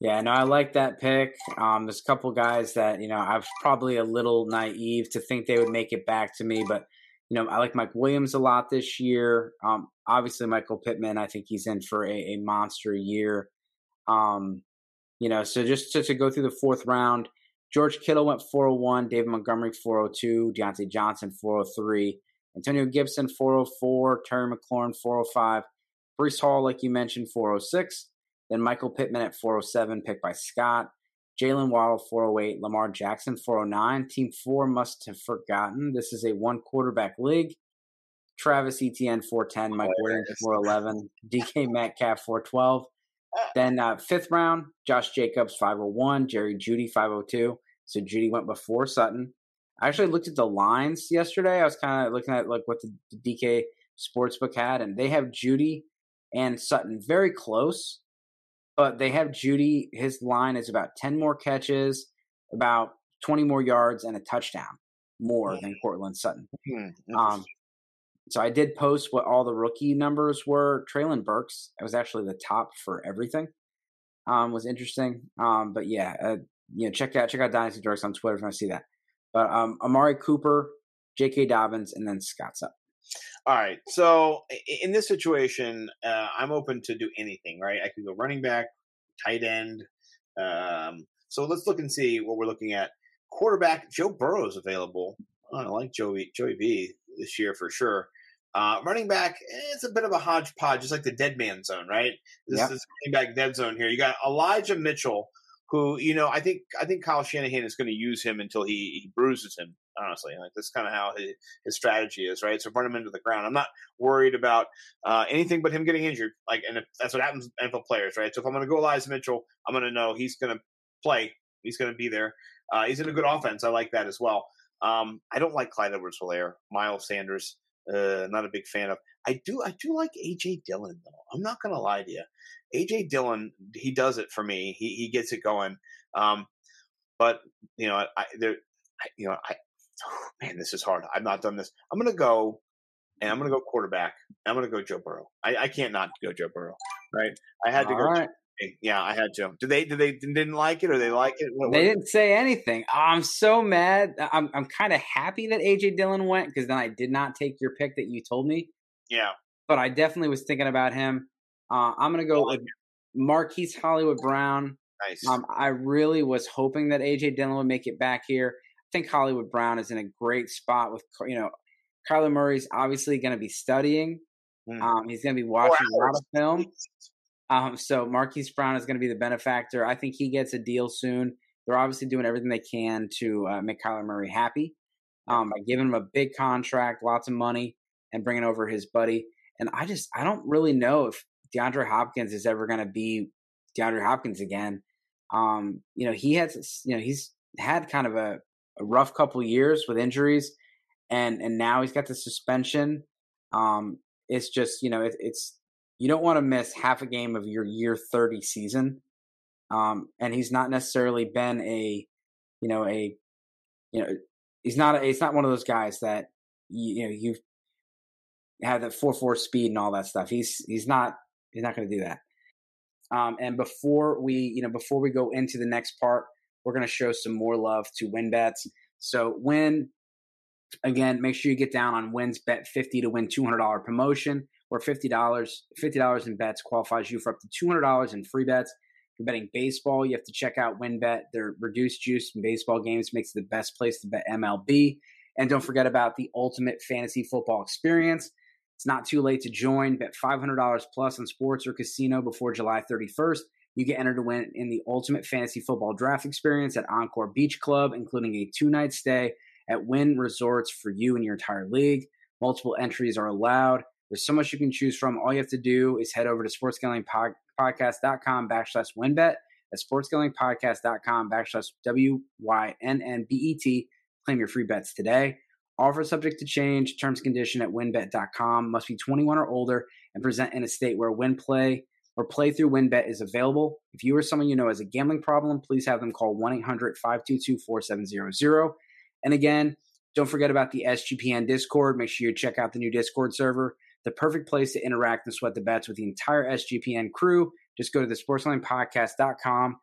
Yeah, no, I like that pick. Um, there's a couple guys that you know I was probably a little naive to think they would make it back to me, but you know, I like Mike Williams a lot this year. Um, obviously, Michael Pittman, I think he's in for a, a monster year. Um, you know, so just to, to, go through the fourth round, George Kittle went 401, David Montgomery 402, Diontae Johnson 403, Antonio Gibson 404, Terry McLaurin 405, Breece Hall, like you mentioned, 406, then Michael Pittman at 407, picked by Scott. Jaylen Waddle 408, Lamar Jackson 409. Team four must have forgotten this is a one quarterback league. Travis Etienne 410, Mike Williams 411, DK Metcalf 412. Then uh, fifth round, Josh Jacobs 501, Jerry Jeudy 502. So Jeudy went before Sutton. I actually looked at the lines yesterday. I was kind of looking at like what the, the DK Sportsbook had, and they have Jeudy and Sutton very close but they have Jeudy. His line is about 10 more catches, about 20 more yards, and a touchdown more than Courtland Sutton. Hmm, um, so I did post what all the rookie numbers were. Treylon Burks was actually the top for everything. Um, was interesting. Um, but yeah, uh, you know, check out check out Dynasty Dorks on Twitter if you want to see that. But um, Amari Cooper, J.K. Dobbins, and then Scott Sutton. All right. So in this situation, uh, I'm open to do anything, right? I could go running back, tight end. Um, so let's look and see what we're looking at. Quarterback, Joe Burrow is available. Oh, I like Joey, Joey B this year for sure. Uh, running back, eh, it's a bit of a hodgepodge, just like the dead man zone, right? This is running back dead zone here. You got Elijah Mitchell, who you know I think I think Kyle Shanahan is going to use him until he, he bruises him. Honestly, like that's kind of how his, his strategy is, right? So run him into the ground. I'm not worried about uh, anything but him getting injured. Like, and if, that's what happens with NFL players, right? So if I'm going to go Elijah Mitchell, I'm going to know he's going to play. He's going to be there. Uh, he's in a good offense. I like that as well. Um, I don't like Clyde Edwards-Helaire, Miles Sanders. Uh, not a big fan of. I do I do like AJ Dillon though. I'm not gonna lie to you. AJ Dillon, he does it for me. He he gets it going. Um, but you know, I there, you know, I oh, man, this is hard. I've not done this. I'm gonna go, and I'm gonna go quarterback. I'm gonna go Joe Burrow. I, I can't not go Joe Burrow. Right? I had to All go. right. Yeah, I had to. Did they? Did they didn't like it, or they like it? What, They what- didn't say anything. I'm so mad. I'm I'm kind of happy that AJ Dillon went because then I did not take your pick that you told me. Yeah. But I definitely was thinking about him. Uh, I'm gonna go with Marquise Hollywood Brown. Nice. Um, I really was hoping that AJ Dillon would make it back here. I think Hollywood Brown is in a great spot with you know, Kyler Murray's obviously going to be studying. Mm. Um, he's going to be watching a lot of film. Um, so Marquise Brown is going to be the benefactor. I think he gets a deal soon. They're obviously doing everything they can to uh, make Kyler Murray happy um, by giving him a big contract, lots of money, and bringing over his buddy. And I just I don't really know if DeAndre Hopkins is ever going to be DeAndre Hopkins again. Um, you know, he has you know he's had kind of a, a rough couple years with injuries, and and now he's got the suspension. Um, it's just you know it, it's you don't want to miss half a game of your year 30 season um, and he's not necessarily been a you know a you know he's not a, he's not one of those guys that you, you know you've had that 4-4 speed and all that stuff he's he's not he's not going to do that um, and before we you know before we go into the next part we're going to show some more love to win bets. So win again make sure you get down on wins bet 50 to win $200 promotion where $50 $50 in bets qualifies you for up to $200 in free bets. If you're betting baseball you have to check out WynnBET. Their reduced juice in baseball games makes it the best place to bet mlb and don't forget about the ultimate fantasy football experience. It's not too late to join. Bet $500 plus on sports or casino before july 31st you get entered to win in the ultimate fantasy football draft experience at encore beach club including a two-night stay at Wynn Resorts for you and your entire league multiple entries are allowed there's so much you can choose from. All you have to do is head over to sportsgamblingpodcast.com backslash WynnBET. That's sportsgamblingpodcast.com backslash W-Y-N-N-B-E-T. Claim your free bets today. Offer subject to change. Terms condition at wynnbet.com. Must be 21 or older and present in a state where win play or play through WynnBET is available. If you or someone you know has a gambling problem, please have them call 1-800-522-4700. And again, don't forget about the SGPN Discord. Make sure you check out the new Discord server the perfect place to interact and sweat the bets with the entire SGPN crew. Just go to the sportsgamblingpodcast.com.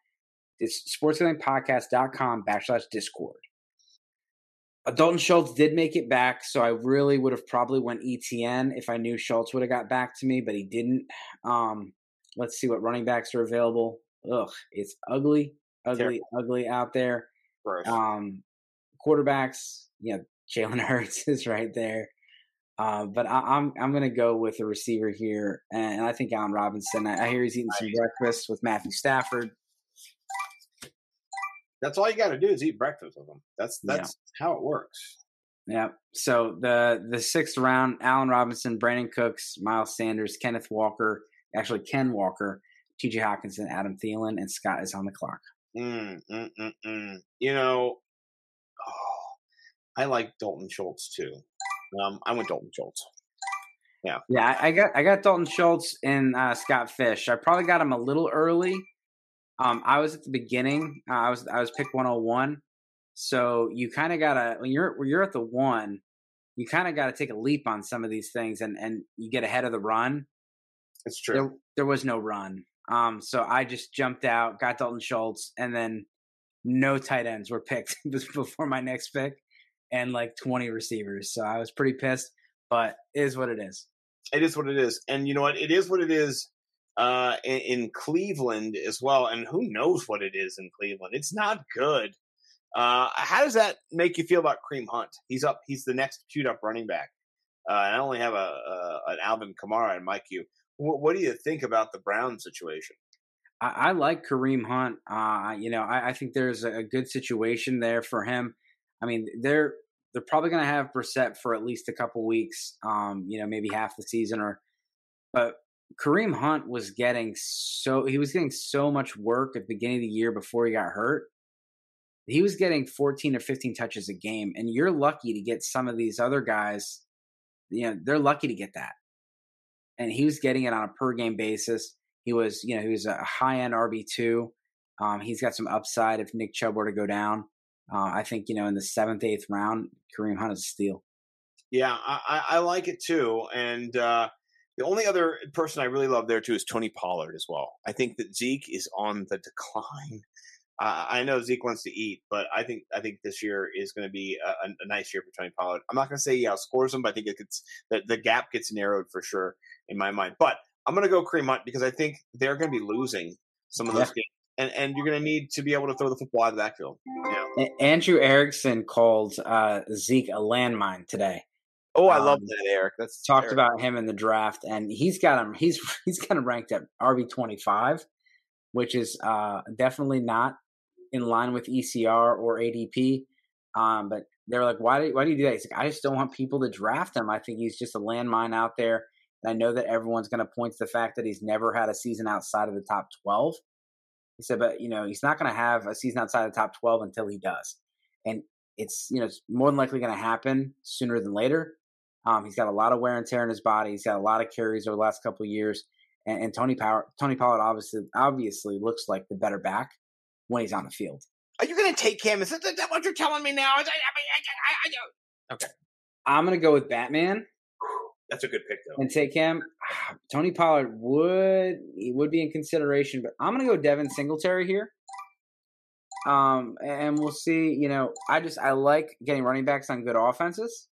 It's sportsgamblingpodcast.com backslash discord. Uh, Dalton Schultz did make it back, so I really would have probably went Etienne if I knew Schultz would have got back to me, but he didn't. Um, let's see what running backs are available. Ugh, it's ugly, ugly, ugly out there. Gross. Um, quarterbacks, you know, Jalen Hurts is right there. Uh, but I, I'm I'm gonna go with a receiver here, and I think Allen Robinson. I, I hear he's eating some breakfast with Matthew Stafford. That's all you got to do is eat breakfast with them. That's Yeah. that's how it works. Yeah. So the the sixth round: Allen Robinson, Brandin Cooks, Miles Sanders, Kenneth Walker, actually Ken Walker, T.J. Hockenson, Adam Thielen, and Scott is on the clock. Mm, mm, mm, mm. You know, oh, I like Dalton Schultz too. Um, I went Dalton Schultz. Yeah, I, I got I got Dalton Schultz and uh, Scott Fish. I probably got him a little early. Um, I was at the beginning. Uh, I was I was pick 101. So you kind of gotta when you're when you're at the one, you kind of got to take a leap on some of these things, and and you get ahead of the run. It's true. There there was no run. Um, so I just jumped out, got Dalton Schultz, and then no tight ends were picked before my next pick, and like 20 receivers. So I was pretty pissed, but it is what it is. It is what it is, and you know what? It is what it is uh, in, in Cleveland as well. And who knows what it is in Cleveland? It's not good. Uh, how does that make you feel about Kareem Hunt? He's up. He's the next queued up running back. Uh, and I only have a, a an Alvin Kamara in my queue. What, what do you think about the Brown situation? I, I like Kareem Hunt. Uh, you know, I, I think there's a, good situation there for him. I mean, they're they're probably going to have Brissett for at least a couple weeks. Um, you know, maybe half the season, or but Kareem Hunt was getting so he was getting so much work at the beginning of the year before he got hurt. He was getting 14 or 15 touches a game, and you're lucky to get some of these other guys. You know, they're lucky to get that, and he was getting it on a per game basis. He was, you know, he was a high end RB two. Um, he's got some upside if Nick Chubb were to go down. Uh, I think you know in the seventh, eighth round, Kareem Hunt is a steal. Yeah, I, I like it too, and uh, the only other person I really love there too is Tony Pollard as well. I think that Zeke is on the decline. Uh, I know Zeke wants to eat, but I think I think this year is going to be a, a, nice year for Tony Pollard. I'm not going to say he outscores him, but I think it gets the, the gap gets narrowed for sure in my mind. But I'm going to go Kareem Hunt because I think they're going to be losing some of those yeah. games, and and you're going to need to be able to throw the football out of the backfield. Yeah. Andrew Erickson called uh, Zeke a landmine today. Oh, I um, love that, Eric. That's talked Eric. about him in the draft, and he's got him. He's he's got him ranked at RB twenty five, which is uh, definitely not in line with ECR or ADP. Um, but they're like, why do why do you do that? He's like, I just don't want people to draft him. I think he's just a landmine out there. And I know that everyone's going to point to the fact that he's never had a season outside of the top 12. He said, but, you know, he's not going to have a season outside of the top 12 until he does. And it's, you know, it's more than likely going to happen sooner than later. Um, he's got a lot of wear and tear in his body. He's got a lot of carries over the last couple of years. And, and Tony Power, Tony Pollard obviously obviously looks like the better back when he's on the field. Are you going to take him? Is that, that what you're telling me now? I, I, I, okay. I'm going to go with Batman. That's a good pick, though. And take him. Tony Pollard would he would be in consideration, but I'm going to go Devin Singletary here. Um, and we'll see. You know, I just I like getting running backs on good offenses,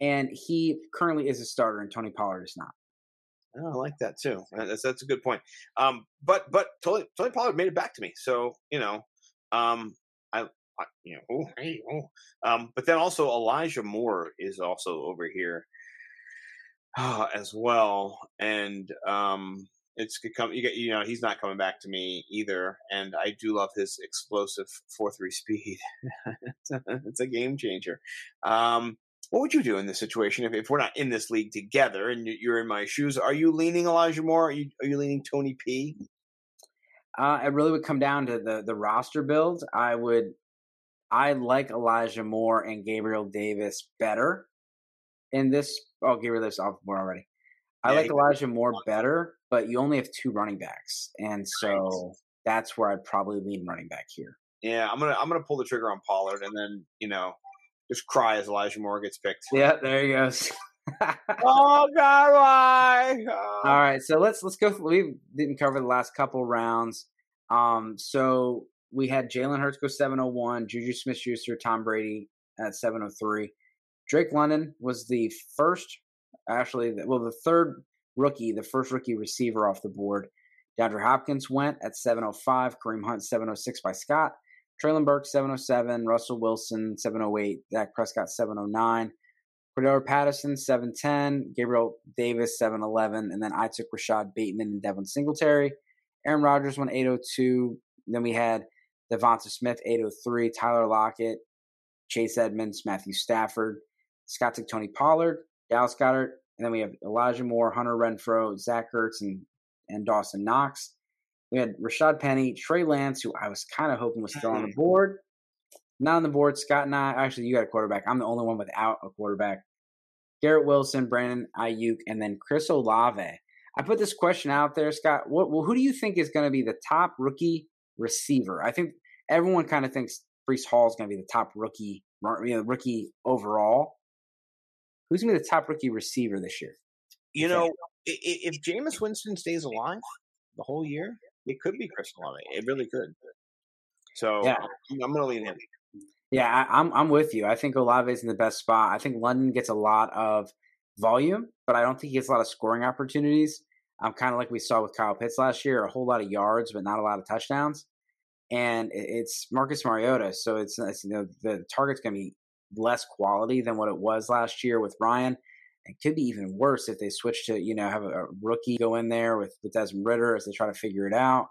and he currently is a starter, and Tony Pollard is not. Oh, I like that too. That's that's a good point. Um, but but Tony, Tony Pollard made it back to me, so you know, um, I, I you know, oh, hey, oh. Um, but then also Elijah Moore is also over here uh, as well, and um, it's come. You get, you know, he's not coming back to me either, and I do love his explosive four three speed. it's, a, it's, a, game changer. Um, what would you do in this situation if, if we're not in this league together and you're in my shoes? Are you leaning Elijah Moore? Are you, are you leaning Tony P? Uh, it really would come down to the the roster build. I would, I like Elijah Moore and Gabriel Davis better in this. Oh, Gabriel Davis off more already. I yeah, like Elijah Moore better, but you only have two running backs, and so that's where I'd probably lean running back here. Yeah, I'm gonna I'm gonna pull the trigger on Pollard, and then you know just cry as Elijah Moore gets picked. Yeah, there he goes. oh God, why? Oh. All right, so let's let's go. We didn't cover the last couple rounds. Um, so we had Jalen Hurts go 701, Juju Smith Schuster, Tom Brady at 703. Drake London was the first, actually, well, the third rookie, the first rookie receiver off the board. DeAndre Hopkins went at 705, Kareem Hunt 706 by Scott, Treylon Burke 707, Russell Wilson 708, Dak Prescott 709, Cordarrelle Patterson 710, Gabriel Davis 711, and then I took Rashod Bateman and Devin Singletary. Aaron Rodgers went 802. Then we had Devonta Smith 803, Tyler Lockett, Chase Edmonds, Matthew Stafford, Scott took Tony Pollard, Dallas Goedert, and then we have Elijah Moore, Hunter Renfrow, Zach Ertz, and, and Dawson Knox. We had Rashaad Penny, Trey Lance, who I was kind of hoping was still on the board. Not on the board. Scott and I, actually, you got a quarterback. I'm the only one without a quarterback. Garrett Wilson, Brandon Aiyuk, and then Chris Olave. I put this question out there, Scott. What, well, who do you think is going to be the top rookie receiver? I think everyone kind of thinks Breece Hall is going to be the top rookie, you know, rookie overall. Who's going to be the top rookie receiver this year? You know, if Jameis Winston stays alive the whole year, it could be Chris Olave. It really could. So yeah. I'm going to lean in. Yeah, I, am I'm, I'm with you. I think Olave is in the best spot. I think London gets a lot of volume, but I don't think he gets a lot of scoring opportunities. Um, I'm kind of like we saw with Kyle Pitts last year, a whole lot of yards, but not a lot of touchdowns. And it's Marcus Mariota, so it's, it's you know the target's going to be less quality than what it was last year with Ryan. It could be even worse if they switch to, you know, have a, rookie go in there with, with Desmond Ridder as they try to figure it out.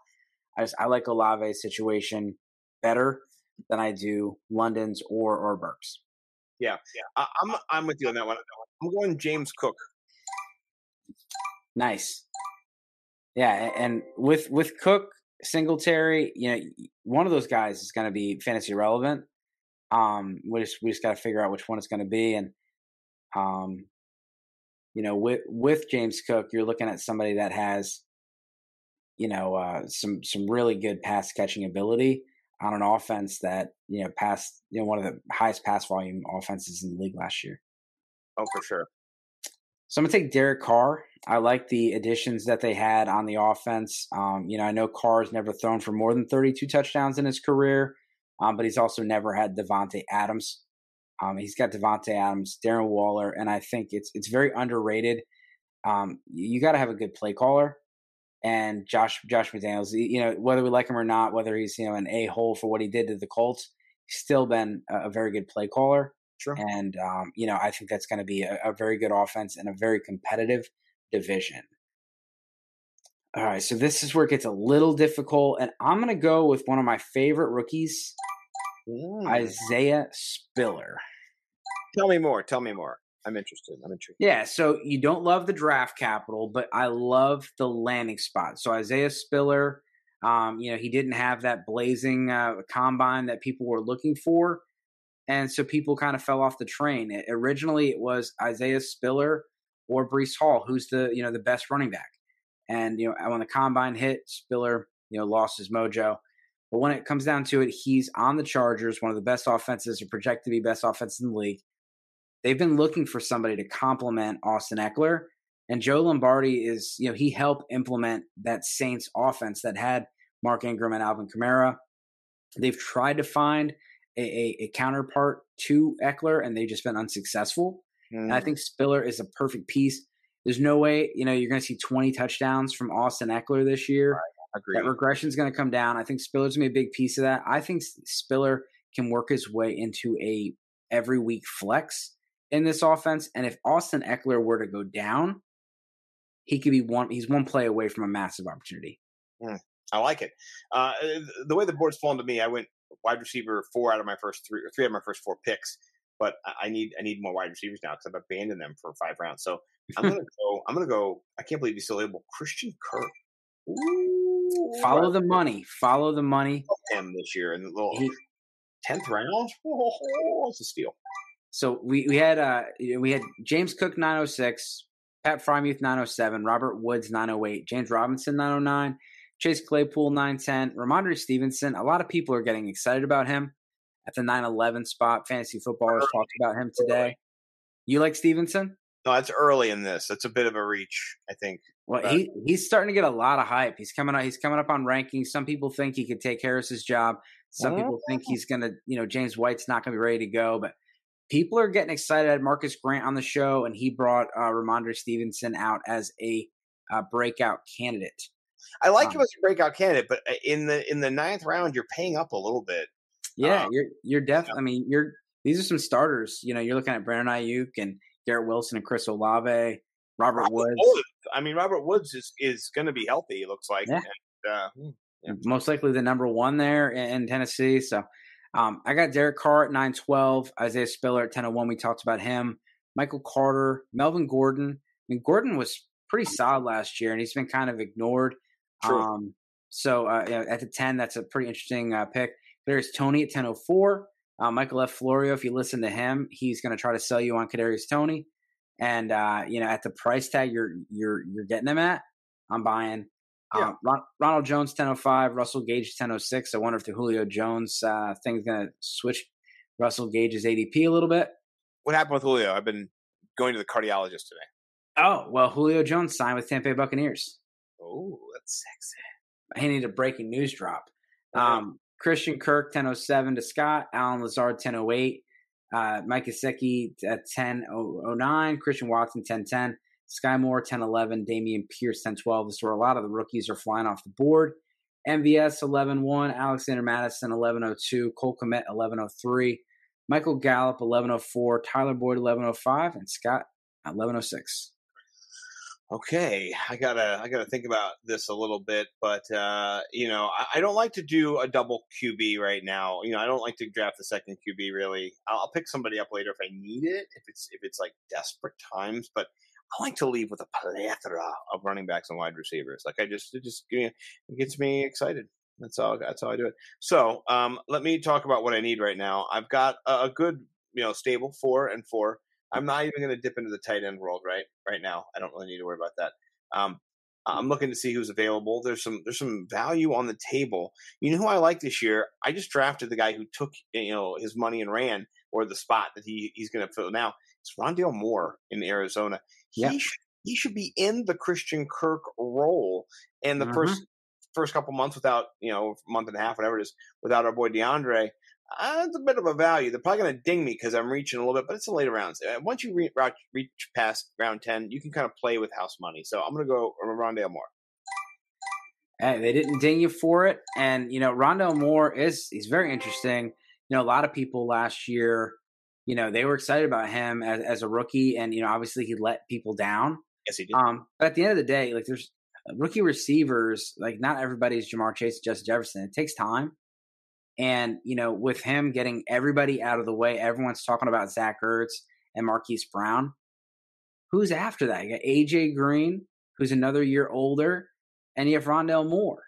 I just I like Olave's situation better than I do London's or or Burks. Yeah, yeah, I, I'm I'm with you on that one. I'm going James Cook. Nice. Yeah, and with with Cook, Singletary, you know, one of those guys is going to be fantasy relevant. Um, we just we just got to figure out which one it's going to be, and um, you know, with with James Cook, you're looking at somebody that has, you know, uh, some some really good pass catching ability on an offense that you know passed you know one of the highest pass volume offenses in the league last year. Oh, for sure. So I'm gonna take Derek Carr. I like the additions that they had on the offense. Um, you know, I know Carr's never thrown for more than 32 touchdowns in his career, um, but he's also never had Davante Adams. Um, he's got Davante Adams, Darren Waller, and I think it's it's very underrated. Um, you got to have a good play caller, and Josh Josh McDaniels. You know, whether we like him or not, whether he's you know an a hole for what he did to the Colts, he's still been a, a very good play caller. Sure. And um, you know, I think that's going to be a, a very good offense and a very competitive division. All right, so this is where it gets a little difficult, and I'm going to go with one of my favorite rookies, Mm. Isaiah Spiller. Tell me more. Tell me more. I'm interested. I'm intrigued. Yeah, so you don't love the draft capital, but I love the landing spot. So Isaiah Spiller, um, you know, he didn't have that blazing uh, combine that people were looking for, and so people kind of fell off the train. It, originally, it was Isaiah Spiller or Breece Hall, who's the you know the best running back, and you know when the combine hit, Spiller you know lost his mojo. But when it comes down to it, he's on the Chargers, one of the best offenses, or projected to be best offense in the league. They've been looking for somebody to complement Austin Ekeler, and Joe Lombardi is, you know, he helped implement that Saints offense that had Mark Ingram and Alvin Kamara. They've tried to find a, a, a counterpart to Ekeler, and they've just been unsuccessful. Mm. And I think Spiller is a perfect piece. There's no way, you know, you're going to see 20 touchdowns from Austin Ekeler this year. Agree. That regression is going to come down. I think Spiller's going to be a big piece of that. I think Spiller can work his way into a every week flex in this offense. And if Austin Ekeler were to go down, he could be one. He's one play away from a massive opportunity. Mm. I like it. Uh, the way the board's fallen to me, I went wide receiver four out of my first three, or three out of my first four picks. But I need I need more wide receivers now because I've abandoned them for five rounds. So I'm gonna go. I'm gonna go. I can't believe he's still able. Christian Kirk. Ooh, Follow the money. Follow the money. him this year in the little tenth round. Oh, it's a steal. So we we had uh we had James Cook 906, Pat Freiermuth 907, Robert Woods 908, James Robinson 909, Chase Claypool 910, Rhamondre Stevenson. A lot of people are getting excited about him at the 911 spot. Fantasy footballers talked about him today. You like Stevenson? No, that's early in this. That's a bit of a reach, I think. Well, Right. he he's starting to get a lot of hype. He's coming up. He's coming up on rankings. Some people think he could take Harris's job. Some people think he's gonna. You know, James White's not gonna be ready to go, but people are getting excited. I had Marcus Grant on the show, and he brought uh, Rhamondre Stevenson out as a uh, breakout candidate. I like Um, him as a breakout candidate, but uh, in the in the ninth round, you're paying up a little bit. Yeah, Um, you're you're definitely. I mean, you're these are some starters. You know, you're looking at Brandon Aiyuk and Garrett Wilson and Chris Olave, Robert Robert Woods. Woods. I mean, Robert Woods is is going to be healthy. It looks like. Yeah. And, uh, Yeah. most likely the number one there in, in Tennessee. So um, I got Derek Carr at 912, Isaiah Spiller at 1001. We talked about him. Michael Carter, Melvin Gordon. I mean, Gordon was pretty solid last year, and he's been kind of ignored. True. Um, so uh, you know, at the 10, that's a pretty interesting uh, pick. There's Toney at 1004. Uh, Michael F. Florio, if you listen to him, he's going to try to sell you on Kadarius Toney, and uh, you know at the price tag you're you're you're getting him at, I'm buying. Yeah. Um, Ron- Ronald Jones 1005, Russell Gage 1006. I wonder if the Julio Jones uh, thing's going to switch Russell Gage's ADP a little bit. what happened with Julio? I've been going to the cardiologist today. Oh well, Julio Jones signed with Tampa Bay Buccaneers. Oh, that's sexy. I need a breaking news drop. Yeah. Um, Christian Kirk 1007 to Scott, Allen Lazard 1008, uh, Mike Gesicki at 1009, Christian Watson 1010, Sky Moore 1011, Dameon Pierce 1012. This is where a lot of the rookies are flying off the board. MVS 11-1, Alexander Mattison 1102, Cole Kmet 1103, Michael Gallup 1104, Tyler Boyd 1105, and Scott at 1106. okay, I gotta I gotta think about this a little bit, but uh, you know, I, I, don't like to do a double QB right now. You know, I don't like to draft the second QB really. I'll, I'll, pick somebody up later if I need it, if it's if it's like desperate times. But I like to leave with a plethora of running backs and wide receivers. Like I just it just it gets me excited. That's all. That's how I do it. So um, let me talk about what I need right now. I've got a, a good you know stable four and four I'm not even going to dip into the tight end world right right now. I don't really need to worry about that. Um, I'm looking to see who's available. There's some there's some value on the table. You know who I like this year? I just drafted the guy who took you know his money and ran, or the spot that he he's going to fill now. It's Rondale Moore in Arizona. He yeah. should, he should be in the Christian Kirk role. in the mm-hmm. first first couple months without you know month and a half whatever it is without our boy DeAndre, uh, it's a bit of a value. They're probably going to ding me because I'm reaching a little bit, but it's the later rounds. Uh, once you re- reach past round 10, you can kind of play with house money. So I'm going to go Rondale Moore. Hey, they didn't ding you for it. And, you know, Rondale Moore is, he's very interesting. You know, a lot of people last year, you know, they were excited about him as, as a rookie. And, you know, obviously he let people down. Yes, he did. Um, but at the end of the day, like there's rookie receivers, like not everybody's Ja'Marr Chase, Justin Jefferson. It takes time. And, you know, with him getting everybody out of the way, everyone's talking about Zach Ertz and Marquise Brown. Who's after that? You got AJ Green, who's another year older, and you have Rondale Moore.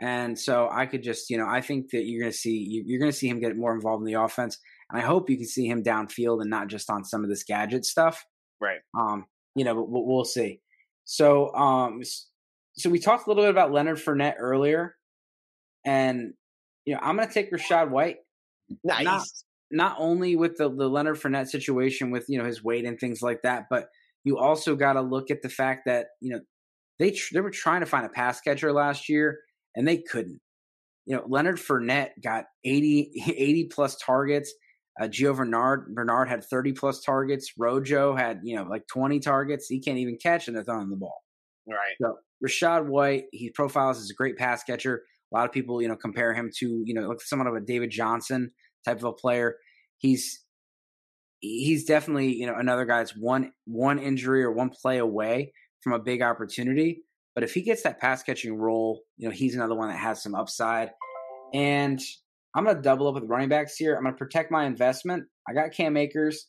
And so I could just, you know, I think that you're going to see you're going to see him get more involved in the offense, and I hope you can see him downfield and not just on some of this gadget stuff. Right. Um. You know, but we'll see. So, um, so we talked a little bit about Leonard Fournette earlier, and you know, I'm going to take Rachaad White. Nice. Not, not only with the, the Leonard Fournette situation with, you know, his weight and things like that, but you also got to look at the fact that, you know, they, tr- they were trying to find a pass catcher last year and they couldn't. You know, Leonard Fournette got 80, 80 plus targets. Uh, Gio Bernard, Bernard had 30 plus targets. Rojo had, you know, like 20 targets. He can't even catch and they're throwing the ball. Right. So Rachaad White, he profiles as a great pass catcher. A lot of people, you know, compare him to, you know, like someone of a David Johnson type of a player. He's he's definitely, you know, another guy that's one one injury or one play away from a big opportunity. But if he gets that pass catching role, you know, he's another one that has some upside. And I'm going to double up with running backs here. I'm going to protect my investment. I got Cam Akers.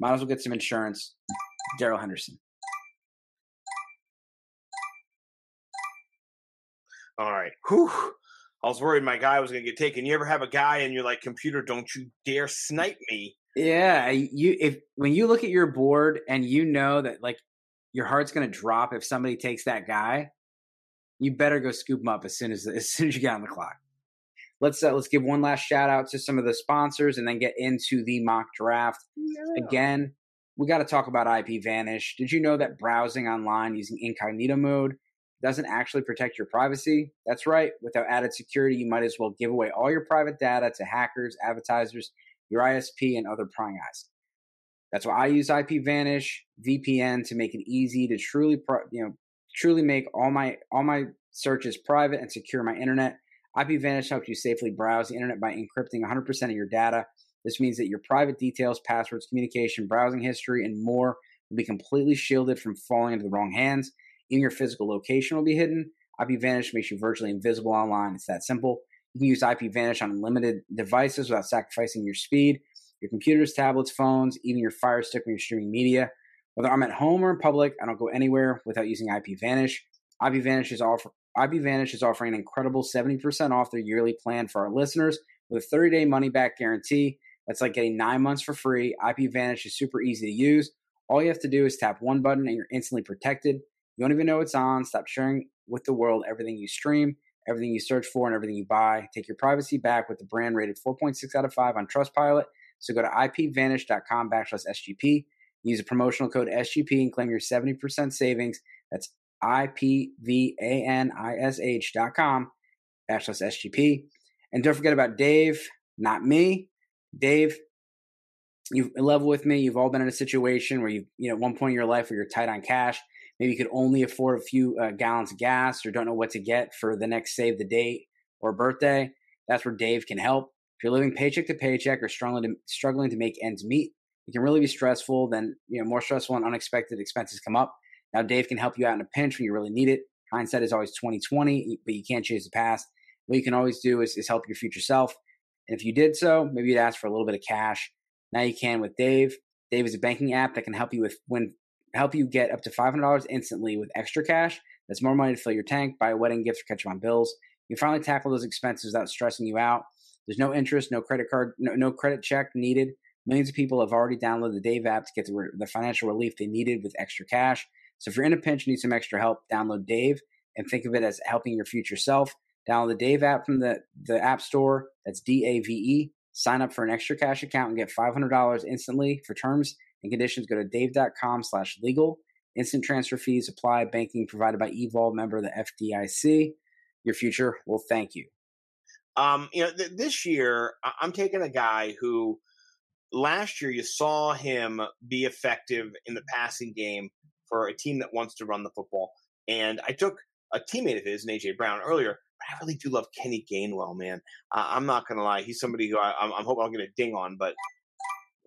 Might as well get some insurance. Darrell Henderson. All right. Whew. I was worried my guy was going to get taken. You ever have a guy and you're like, computer, don't you dare snipe me? Yeah, you if when you look at your board and you know that like your heart's going to drop if somebody takes that guy, you better go scoop him up as soon as as soon as you get on the clock. Let's uh, let's give one last shout out to some of the sponsors and then get into the mock draft. Again, we got to talk about IPVanish. Did you know that browsing online using incognito mode doesn't actually protect your privacy. That's right. Without added security, you might as well give away all your private data to hackers, advertisers, your ISP, and other prying eyes. That's why I use ip vanish VPN to make it easy to truly, you know, truly make all my all my searches private and secure my internet. IPVanish helps you safely browse the internet by encrypting 100% of your data. This means that your private details, passwords, communication, browsing history, and more will be completely shielded from falling into the wrong hands. Even your physical location will be hidden. IPVanish makes you virtually invisible online. It's that simple. You can use IPVanish on unlimited devices without sacrificing your speed, your computers, tablets, phones, even your Fire Stick when you're streaming media. Whether I'm at home or in public, I don't go anywhere without using IPVanish. IPVanish is offer IPVanish is offering an incredible 70% off their yearly plan for our listeners with a 30-day money-back guarantee. That's like getting nine months for free. IPVanish is super easy to use. All you have to do is tap one button and you're instantly protected. You don't even know it's on. Stop sharing with the world everything you stream, everything you search for, and everything you buy. Take your privacy back with the brand rated 4.6 out of 5 on Trustpilot. So go to ipvanish.com backslash SGP. Use a promotional code SGP and claim your 70% savings. That's ipvanish.com backslash SGP. And don't forget about Dave, not me. Dave, you've level with me. You've all been in a situation where you, you know, at one point in your life where you're tight on cash maybe you could only afford a few uh, gallons of gas or don't know what to get for the next save the date or birthday, that's where Dave can help. If you're living paycheck to paycheck or struggling to, struggling to make ends meet, it can really be stressful. Then, you know, more stressful and unexpected expenses come up. Now, Dave can help you out in a pinch when you really need it. Hindsight is always 2020, but you can't change the past. What you can always do is, is help your future self. And if you did so, maybe you'd ask for a little bit of cash. Now you can with Dave. Dave is a banking app that can help you with when help you get up to $500 instantly with extra cash. That's more money to fill your tank, buy a wedding gift, or catch up on bills. You finally tackle those expenses without stressing you out. There's no interest, no credit card, no, no credit check needed. Millions of people have already downloaded the Dave app to get the, the financial relief they needed with extra cash. So if you're in a pinch and need some extra help, download Dave and think of it as helping your future self. Download the Dave app from the, the App Store. That's D A V E. Sign up for an extra cash account and get $500 instantly. For terms and conditions, go to dave.com slash legal. Instant transfer fees apply. Banking provided by Evolve, member of the FDIC. Your future will thank you. Um, you know, th- this year I'm taking a guy who last year you saw him be effective in the passing game for a team that wants to run the football, and I took a teammate of his, AJ Brown, earlier. But I really do love Kenny Gainwell, man. I'm not gonna lie; he's somebody who I, am hoping I'll get a ding on, but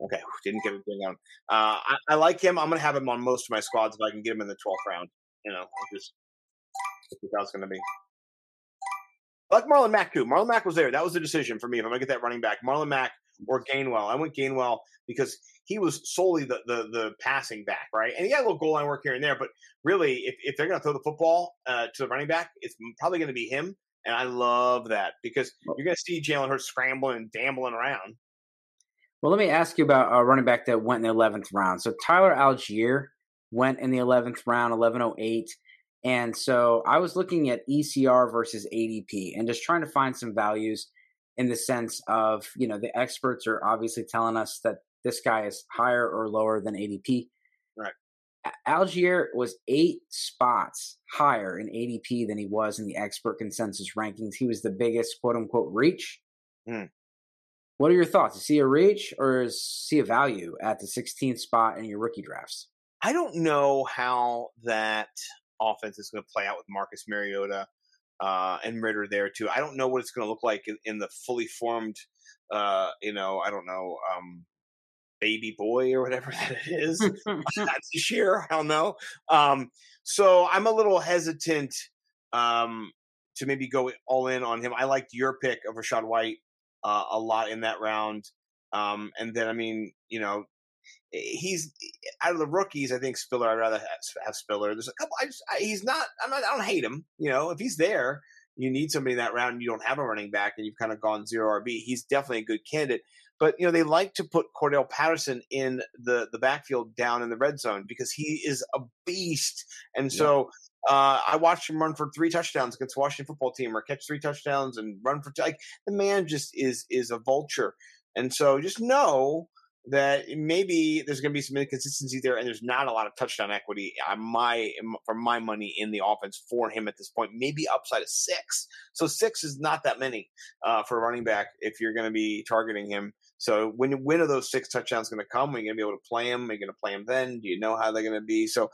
okay, didn't get a ding on. Uh, I, I, like him. I'm gonna have him on most of my squads if I can get him in the 12th round. You know, just that's gonna be. I like Marlon Mack too. Marlon Mack was there. That was the decision for me if I'm gonna get that running back. Marlon Mack or Gainwell. I went Gainwell because he was solely the, the the passing back, right? And he had a little goal line work here and there, but really, if, if they're going to throw the football uh, to the running back, it's probably going to be him. And I love that because you're going to see Jalen Hurts scrambling and gambling around. Well, let me ask you about a running back that went in the 11th round. So Tyler Allgeier went in the 11th round, 1108. And so I was looking at ECR versus ADP and just trying to find some values in the sense of, you know, the experts are obviously telling us that this guy is higher or lower than ADP. Right. Allgeier was eight spots higher in ADP than he was in the expert consensus rankings. He was the biggest quote unquote reach. Mm. What are your thoughts? Is he a reach or is he a value at the 16th spot in your rookie drafts? I don't know how that offense is going to play out with Marcus Mariota uh, and Ridder there too. I don't know what it's going to look like in, in the fully formed, uh, you know, I don't know, um, baby boy or whatever that it is. That's this year. I don't know. Um, so I'm a little hesitant um, to maybe go all in on him. I liked your pick of Rachaad White uh, a lot in that round. Um, and then, I mean, you know, he's out of the rookies. I think Spiller. I'd rather have, Spiller. There's a couple. I just I, he's not, I'm not. I don't hate him. You know, if he's there, you need somebody in that round. and You don't have a running back, and you've kind of gone zero RB. He's definitely a good candidate. But you know they like to put Cordarrelle Patterson in the the backfield down in the red zone because he is a beast. And so uh, I watched him run for three touchdowns against Washington football team, or catch three touchdowns and run for like the man just is is a vulture. And so just know that maybe there's going to be some inconsistency there, and there's not a lot of touchdown equity on my for my money in the offense for him at this point. Maybe upside of six, so six is not that many uh, for a running back if you're going to be targeting him. So when when are those six touchdowns going to come? Are you going to be able to play them? Are you going to play them then? Do you know how they're going to be? So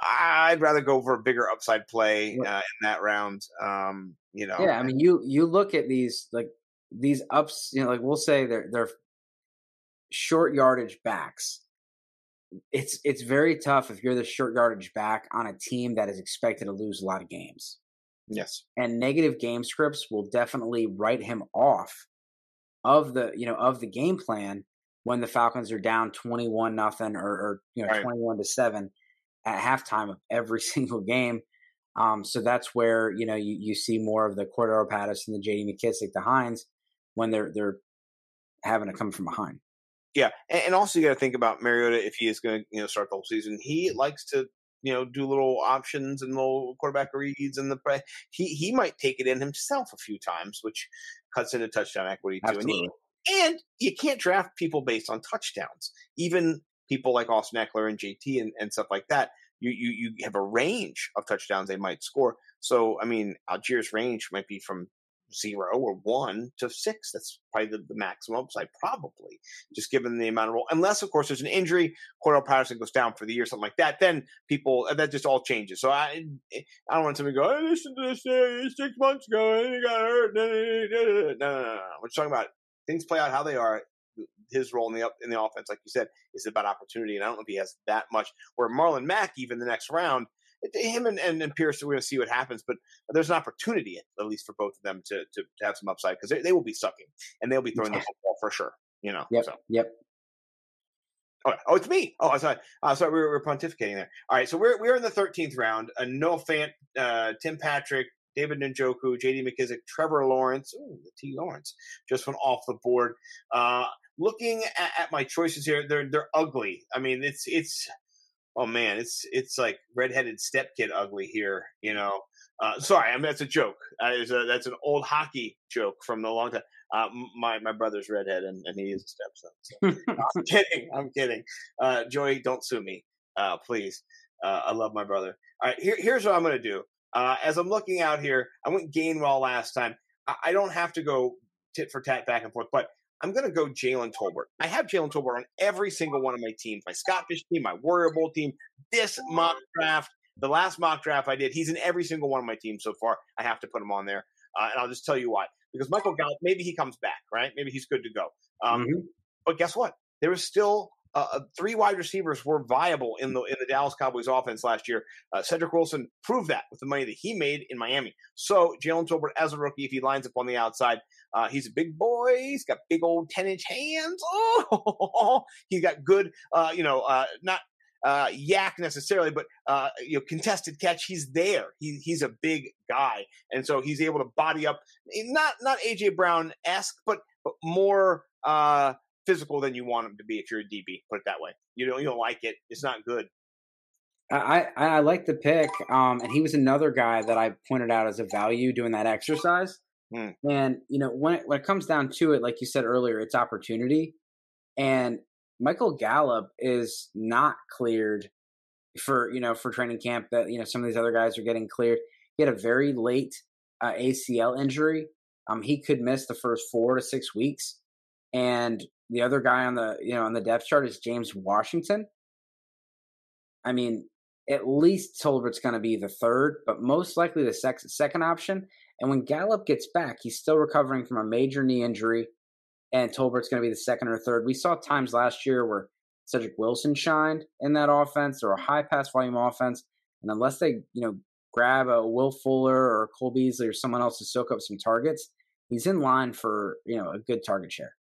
I'd rather go for a bigger upside play uh, in that round. Um, you know, yeah. I mean, you you look at these like these ups. You know, like we'll say they're they're short yardage backs. It's it's very tough if you're the short yardage back on a team that is expected to lose a lot of games. Yes, and negative game scripts will definitely write him off of the you know of the game plan when the Falcons are down twenty one nothing or, or you know right. twenty one to seven at halftime of every single game. Um, so that's where you know you, you see more of the Cordarrelle Patterson, the J.D. McKissic, the Hines when they're they're having to come from behind. Yeah, and, and also you got to think about Mariota if he is going to you know start the whole season. He likes to you know do little options and little quarterback reads and the play. He he might take it in himself a few times, which cuts into touchdown equity too. And, and, you can't draft people based on touchdowns. Even people like Austin Ekeler and JT and, and stuff like that. You, you you have a range of touchdowns they might score. So I mean, Allgeier's range might be from zero or one to six. That's probably the, the maximum upside, probably, just given the amount of roll. Unless, of course, there's an injury, Cordarrelle Patterson goes down for the year, something like that. Then people, that just all changes. So I, eh, I don't want somebody to go, I listened to this six months ago and he got hurt. No, no, no, no. We're talking about things play out how they are. His role in the up in the offense, like you said, is about opportunity, and I don't know if he has that much. Where Marlon Mack, even the next round, him and, and, and Pierce, we're going to see what happens, but there's an opportunity, at least for both of them, to to, to have some upside because they, they will be sucking and they'll be throwing the football for sure. You know. Yep. So. Yep. Oh, oh, it's me. Oh, I sorry. Uh, sorry, we were, we were pontificating there. All right, so we're we're in the 13th round. Uh, Noah Fant, uh, Tim Patrick, David Njoku, J.D. McKissic, Trevor Lawrence. Ooh, the T. Lawrence just went off the board. Uh, looking at, at, my choices here, they're they're ugly. I mean, it's it's oh man, it's it's like redheaded step kid ugly here. You know, uh, sorry, I mean that's a joke. Uh, a, that's an old hockey joke from the long time. Uh, my my brother's redhead, and, and he is a stepson. So. I'm kidding. I'm kidding. Uh, Joey, don't sue me, uh, please. Uh, I love my brother. All right, here, here's what I'm going to do. Uh, as I'm looking out here, I went Gainwell last time. I, I, don't have to go tit for tat back and forth, but I'm going to go Jalen Tolbert. I have Jalen Tolbert on every single one of my teams my Scott Fish team, my Warrior Bowl team, this mock draft, the last mock draft I did. He's in every single one of my teams so far. I have to put him on there. Uh, and I'll just tell you why. Because Michael Gallup, maybe he comes back, right? Maybe he's good to go. Um, mm-hmm. But guess what? There was still uh, uh, three wide receivers were viable in the in the Dallas Cowboys offense last year. Uh, Cedric Wilson proved that with the money that he made in Miami. So Jalen Tolbert, as a rookie, if he lines up on the outside, uh, he's a big boy. He's got big old ten inch hands. Oh, he's got good, uh, you know, uh, not uh, YAC necessarily, but uh, you know, contested catch. He's there. He, he's a big guy, and so he's able to body up. Not not AJ Brown esque, but, but more uh, physical than you want him to be if you're a DB. Put it that way. You don't you don't like it. It's not good. I, I, I like the pick, um, and he was another guy that I pointed out as a value doing that exercise. Hmm. And you know, when it, when it comes down to it, like you said earlier, it's opportunity. And Michael Gallup is not cleared for you know for training camp. That you know some of these other guys are getting cleared. He had a very late uh, ACL injury. Um, he could miss the first four to six weeks. And the other guy on the you know on the depth chart is James Washington. I mean, at least Tolbert's going to be the third, but most likely the sec- second option. And when Gallup gets back, he's still recovering from a major knee injury, and Tolbert's going to be the second or third. We saw times last year where Cedric Wilson shined in that offense or a high pass volume offense, and unless they you know grab a Will Fuller or Cole Beasley or someone else to soak up some targets, he's in line for you know a good target share.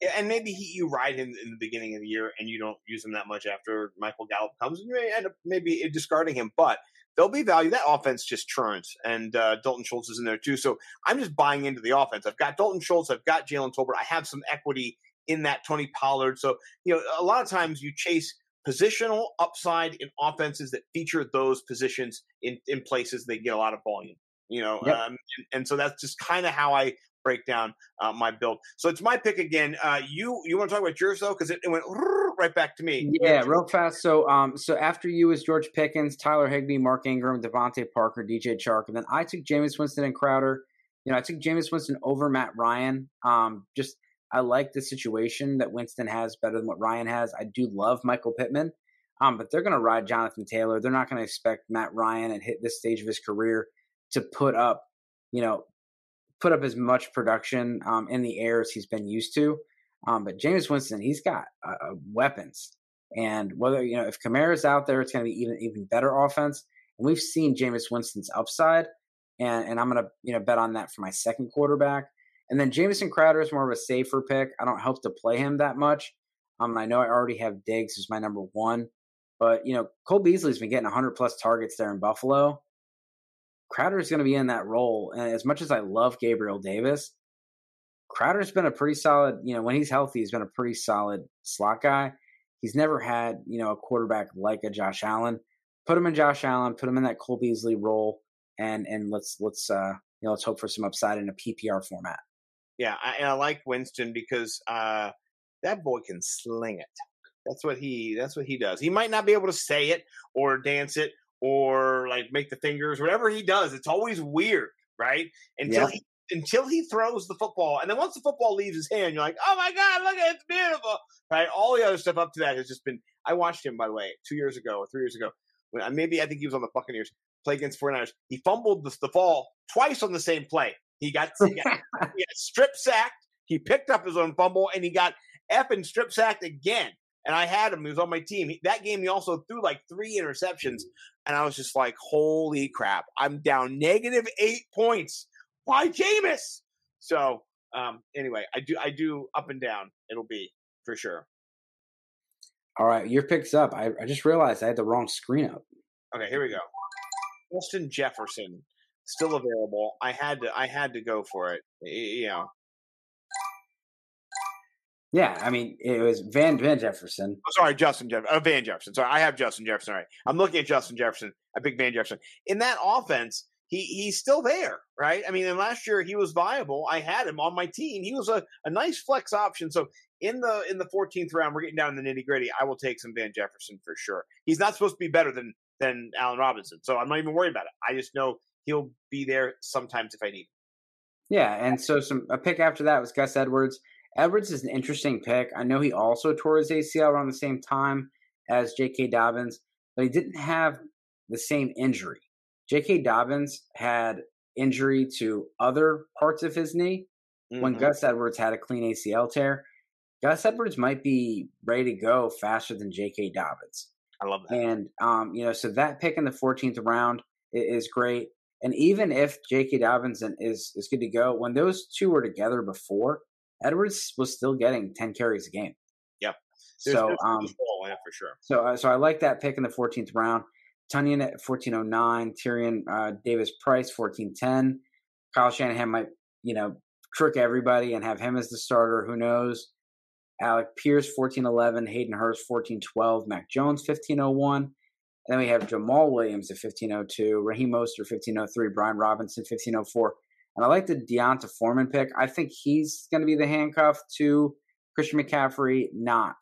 Yeah, and maybe he, you ride him in the beginning of the year and you don't use him that much after Michael Gallup comes, and you may end up maybe discarding him. But there'll be value. That offense just churns, and uh, Dalton Schultz is in there too. So I'm just buying into the offense. I've got Dalton Schultz, I've got Jalen Tolbert, I have some equity in that Tony Pollard. So you know, a lot of times you chase positional upside in offenses that feature those positions in, in places they get a lot of volume you know yep. um, and, and, so that's just kind of how i break down uh, my build. So it's my pick again. Uh, you you want to talk about yours though, because it, it, went right back to me. Yeah, real fast. So um, so after you was George Pickens, Tyler Higbee, Mark Ingram, DeVante Parker, DJ Chark, and then I took Jameis Winston and Crowder. You know, I took Jameis Winston over Matt Ryan. Um, just I like the situation that Winston has better than what Ryan has. I do love Michael Pittman. Um, but they're going to ride Jonathan Taylor. They're not going to expect Matt Ryan at hit this stage of his career to put up, you know, put up as much production um, in the air as he's been used to. Um, but Jameis Winston, he's got uh, uh, weapons, and whether you know if Kamara's out there, it's going to be even even better offense. And we've seen Jameis Winston's upside, and and I'm going to you know bet on that for my second quarterback. And then Jamison Crowder is more of a safer pick. I don't hope to play him that much. Um, I know I already have Diggs as my number one, but you know Cole Beasley's been getting 100 plus targets there in Buffalo, Crowder is going to be in that role. And as much as I love Gabriel Davis, Crowder's been a pretty solid, you know, when he's healthy, he's been a pretty solid slot guy. He's never had, you know, a quarterback like a Josh Allen. Put him in Josh Allen, put him in that Cole Beasley role, and and let's let's uh you know let's hope for some upside in a PPR format. Yeah, I, and I like Winston because uh that boy can sling it. That's what he that's what he does. He might not be able to say it or dance it or like make the fingers, whatever he does. It's always weird, right? Until yeah. he until he throws the football, and then once the football leaves his hand, you're like, "Oh my god, look at it, it's beautiful!" Right? All the other stuff up to that has just been. I watched him, by the way, two years ago or three years ago. When uh, maybe I think he was on the Buccaneers play against 49ers. He fumbled the, the ball twice on the same play. He got, he got, he got strip sacked. He picked up his own fumble, and he got effing strip sacked again. And I had him. He was on my team. He, that game, he also threw like three interceptions, and I was just like, "Holy crap! I'm down negative eight points. Why, Jameis?" So, um, anyway, I do, I do up and down. It'll be for sure. All right, your picks up. I, I just realized I had the wrong screen up. Okay, here we go. Justin Jefferson still available. I had to, I had to go for it. You know, yeah, I mean, it was Van Van Jefferson. Oh, sorry, Justin Jeff, uh, Van Jefferson. Sorry, I have Justin Jefferson. Right, I'm looking at Justin Jefferson. I pick Van Jefferson in that offense. He he's still there, right? I mean, and last year he was viable. I had him on my team. He was a, a nice flex option. So in the in the 14th round, we're getting down in the nitty gritty. I will take some Van Jefferson for sure. He's not supposed to be better than than Allen Robinson, so I'm not even worried about it. I just know he'll be there sometimes if I need. Him. Yeah, and so some a pick after that was Gus Edwards. Edwards is an interesting pick. I know he also tore his ACL around the same time as J.K. Dobbins, but he didn't have the same injury. J.K. Dobbins had injury to other parts of his knee mm-hmm. when Gus Edwards had a clean ACL tear. Gus Edwards might be ready to go faster than J.K. Dobbins. I love that. And, um, you know, so that pick in the 14th round is great. And even if J.K. Dobbins is, is good to go, when those two were together before, Edwards was still getting 10 carries a game. Yep. There's, so, um, yeah, for sure. So, uh, so I like that pick in the 14th round. Tonyan at 1409, Tyrion uh, Davis Price 1410. Kyle Shanahan might, you know, trick everybody and have him as the starter. Who knows? Alec Pierce 1411, Hayden Hurst 1412, Mac Jones 1501. And then we have Jamaal Williams at 1502, Raheem Mostert 1503, Brian Robinson 1504. And I like the D'Onta Foreman pick. I think he's going to be the handcuff to Christian McCaffrey, not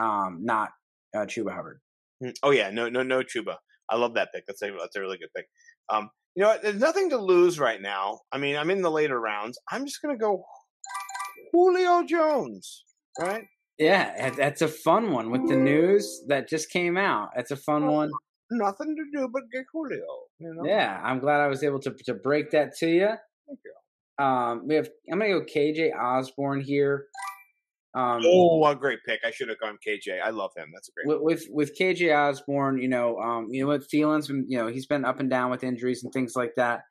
um, not uh, Chuba Hubbard. Hmm. Oh yeah, no, no, no Chuba. I love that pick. That's a that's a really good pick. Um, you know, there's nothing to lose right now. I mean, I'm in the later rounds. I'm just going to go Julio Jones, right? Yeah, that's a fun one with the news that just came out. That's a fun one nothing to do but get Julio. You know? Yeah, I'm glad I was able to to break that to you. Thank you. Um, we have. I'm gonna go KJ Osborn here. Um, oh, a great pick! I should have gone KJ. I love him. That's a great. With with, with KJ Osborn. you know, um, you know what Thielen's been, you know, he's been up and down with injuries and things like that.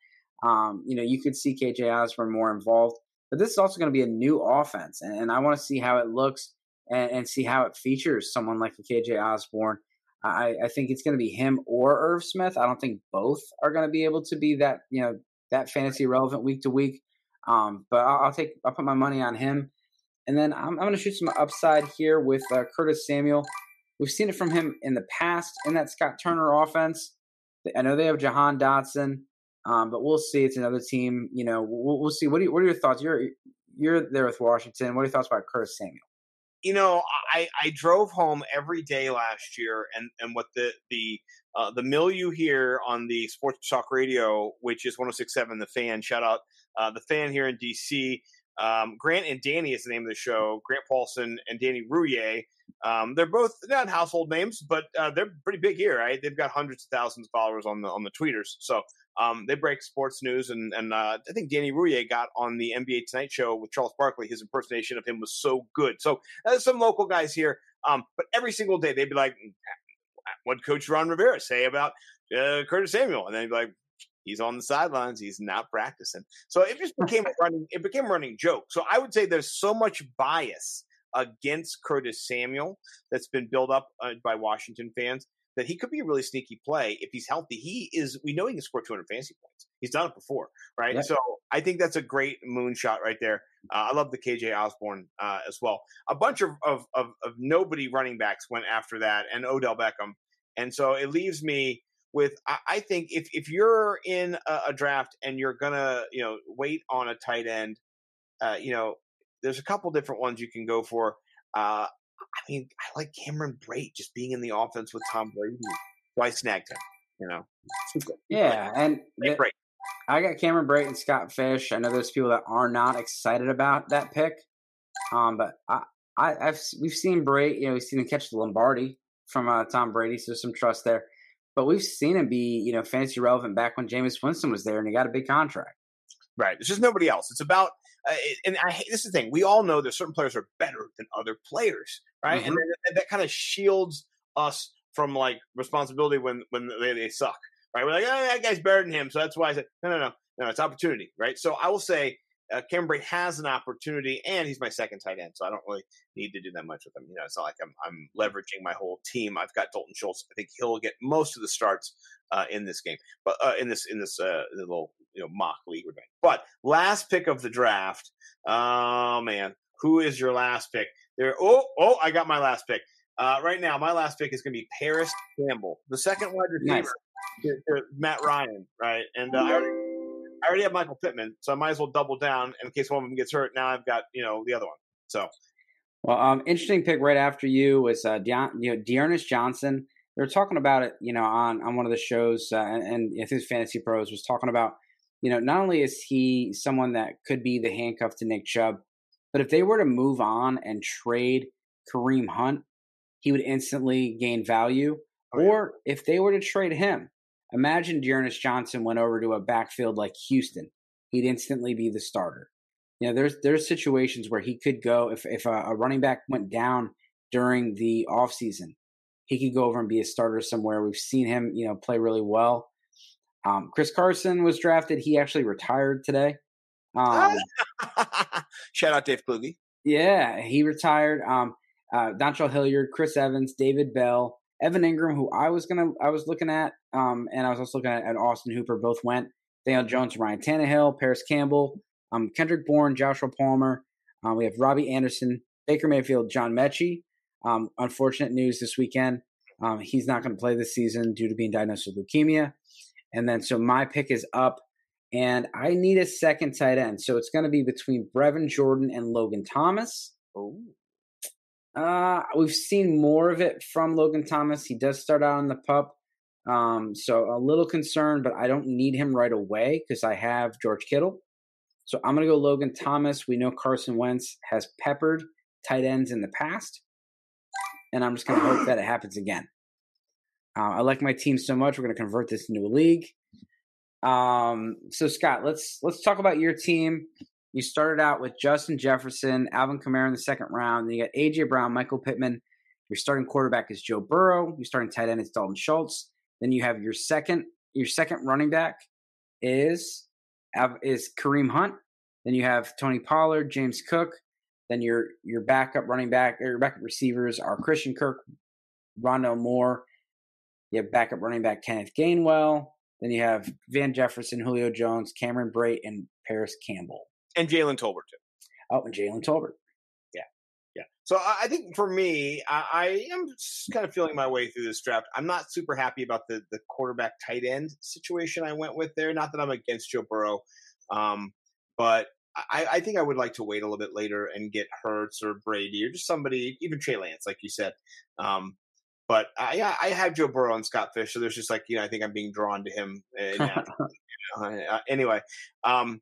Um, you know, you could see KJ Osborne more involved, but this is also going to be a new offense, and, and I want to see how it looks and, and, see how it features someone like a KJ Osborn I, I think it's going to be him or Irv Smith. I don't think both are going to be able to be that you know that fantasy relevant week to week. Um, but I'll, I'll, take I'll put my money on him, and then I'm, I'm going to shoot some upside here with uh, Curtis Samuel. We've seen it from him in the past in that Scott Turner offense. I know they have Jahan Dotson, um, but we'll see. It's another team. You know, we'll, we'll see. What, you, what are your thoughts? You're you're there with Washington. What are your thoughts about Curtis Samuel? You know, I, I drove home every day last year, and, and what the the uh, the milieu here on the Sports Talk Radio, which is 106.7 The Fan. Shout out uh, the fan here in DC. Um, Grant and Danny is the name of the show. Grant Paulsen and Danny Rouhier. Um, they're both not household names, but uh, they're pretty big here. Right? They've got hundreds of thousands of followers on the on the tweeters. So um, they break sports news, and and uh, I think Danny Rouhier got on the NBA Tonight Show with Charles Barkley. His impersonation of him was so good. So there's some local guys here, um, but every single day they'd be like, "What Coach Ron Rivera say about uh, Curtis Samuel?" And then he'd be like, "He's on the sidelines. He's not practicing." So it just became a running. It became a running joke. So I would say there's so much bias against Curtis Samuel that's been built up uh, by Washington fans that he could be a really sneaky play if he's healthy. He is. We know he can score 200 fantasy points. He's done it before, right? So I think that's a great moonshot right there. Uh, I love the KJ Osborn uh, as well. A bunch of, of, of of nobody running backs went after that, and Odell Beckham, and so it leaves me with. I, I think if if you're in a, a, draft and you're gonna you know wait on a tight end, uh, you know there's a couple different ones you can go for. Uh, I mean, I like Cameron Brate just being in the offense with Tom Brady. So I snagged him. You know. Yeah, and the, I got Cameron Brate and Scott Fish. I know there's people that are not excited about that pick. Um, but I, I, have we've seen Brate. You know, we've seen him catch the Lombardi from uh, Tom Brady, so there's some trust there. But we've seen him be, you know, fantasy relevant back when Jameis Winston was there, and he got a big contract. Right. It's just nobody else. It's about uh, and I hate this is the thing. We all know that certain players are better than other players, right? Mm-hmm. And, and that kind of shields us from like responsibility when when they, they suck, right? We're like, oh, that guy's better than him, so that's why I said no, no, no, no. It's opportunity, right? So I will say uh, Brate has an opportunity, and he's my second tight end, so I don't really need to do that much with him. You know, it's not like I'm I'm leveraging my whole team. I've got Dalton Schultz. I think he'll get most of the starts uh, in this game, but uh, in this in this uh, little you know mock league we're doing. But last pick of the draft. Oh man, who is your last pick? There. Oh oh, I got my last pick. Uh, right now, my last pick is going to be Parris Campbell, the second wide receiver, nice. to, to Matt Ryan, right? And uh, I already I already have Michael Pittman, so I might as well double down in case one of them gets hurt. Now I've got you know the other one. So, well, um, interesting pick right after you was uh, De- you know D'Ernest Johnson. They were talking about it, you know, on on one of the shows, uh, and, and I think Fantasy Pros was talking about, you know, not only is he someone that could be the handcuff to Nick Chubb, but if they were to move on and trade Kareem Hunt, he would instantly gain value. Oh, yeah. Or if they were to trade him, Imagine D'Ernest Johnson went over to a backfield like Houston. He'd instantly be the starter. You know, there's there's situations where he could go if if a, a running back went down during the offseason, he could go over and be a starter somewhere. We've seen him, you know, play really well. Um, Chris Carson was drafted. He actually retired today. Um, Shout out Dave Kluge. Yeah, he retired. Um, uh, Dontrell Hilliard, Chris Evans, David Bell, Evan Engram, who I was gonna, I was looking at, um, and I was also looking at, at Austin Hooper. Both went. Daniel Jones, Ryan Tannehill, Parris Campbell, um, Kendrick Bourne, Joshua Palmer. Um, we have Robbie Anderson, Baker Mayfield, John Metchie. Um, unfortunate news this weekend. Um, he's not going to play this season due to being diagnosed with leukemia. And then, so my pick is up, and I need a second tight end. So it's going to be between Brevin Jordan and Logan Thomas. Oh. Uh, we've seen more of it from Logan Thomas. He does start out on the pup. Um, so a little concerned, but I don't need him right away because I have George Kittle. So I'm going to go Logan Thomas. We know Carson Wentz has peppered tight ends in the past, and I'm just going to hope that it happens again. Uh, I like my team so much. We're going to convert this into a league. Um, so Scott, let's let's talk about your team. You started out with Justin Jefferson, Alvin Kamara in the second round. Then you got AJ Brown, Michael Pittman. Your starting quarterback is Joe Burrow. Your starting tight end is Dalton Schultz. Then you have your second your second running back is is Kareem Hunt. Then you have Tony Pollard, James Cook. Then your your backup running back your backup receivers are Christian Kirk, Rondale Moore. You have backup running back Kenneth Gainwell. Then you have Van Jefferson, Julio Jones, Cameron Brate, and Parris Campbell and Jalen Tolbert too. Oh, and Jalen Tolbert. Yeah, yeah. So I think for me, I, I am kind of feeling my way through this draft. I'm not super happy about the the quarterback tight end situation I went with there. Not that I'm against Joe Burrow, um, but I, I, think I would like to wait a little bit later and get Hurts or Brady or just somebody, even Trey Lance, like you said. Um, but I, I have Joe Burrow and Scott Fish, so there's just like you know I think I'm being drawn to him. Uh, uh, anyway, um,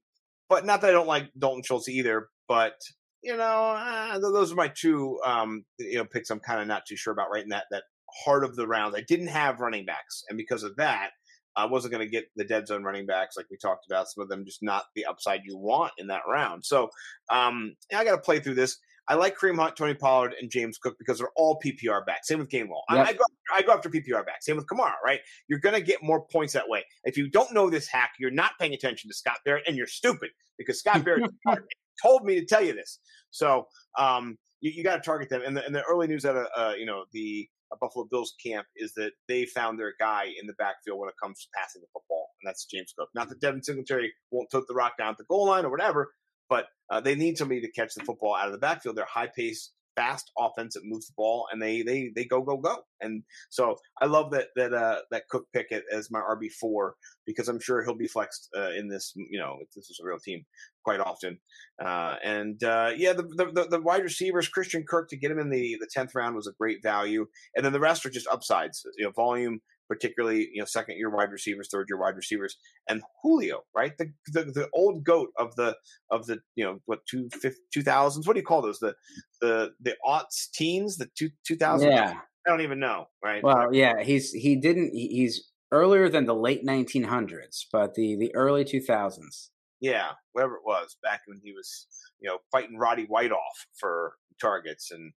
but not that I don't like Dalton Schultz either. But you know, uh, those are my two um, you know picks. I'm kind of not too sure about right in that that heart of the round. I didn't have running backs, and because of that, I wasn't going to get the dead zone running backs like we talked about. Some of them just not the upside you want in that round. So um, I got to play through this. I like Kareem Hunt, Tony Pollard, and James Cook because they're all PPR backs. Same with Gainwell. Yep. I, I, go, I go after PPR backs. Same with Kamara, right? You're going to get more points that way. If you don't know this hack, you're not paying attention to Scott Barrett, and you're stupid because Scott Barrett told me to tell you this. So um, you, you got to target them. And the, and the early news out of uh, you know the uh, Buffalo Bills camp is that they found their guy in the backfield when it comes to passing the football, and that's James Cook. Not that Devin Singletary won't tote the rock down at the goal line or whatever, but uh, they need somebody to catch the football out of the backfield. They're high paced, fast offense that moves the ball, and they they they go go go. And so I love that that uh, that Cook pick as my RB four because I'm sure he'll be flexed uh, in this. You know, if this is a real team, quite often. Uh, and uh, yeah, the, the, the wide receivers, Christian Kirk, to get him in the the tenth round was a great value, and then the rest are just upsides. You know, volume, particularly you know second year wide receivers, third year wide receivers, and Julio, right? The, the the old goat of the of the you know what two two thousands? What do you call those? The the the aughts teens, the two two thousand. Yeah, I don't even know, right? Well, yeah, he's he didn't he's earlier than the late nineteen hundreds, but the the early two thousands. Yeah, whatever it was back when he was, you know, fighting Roddy White off for targets and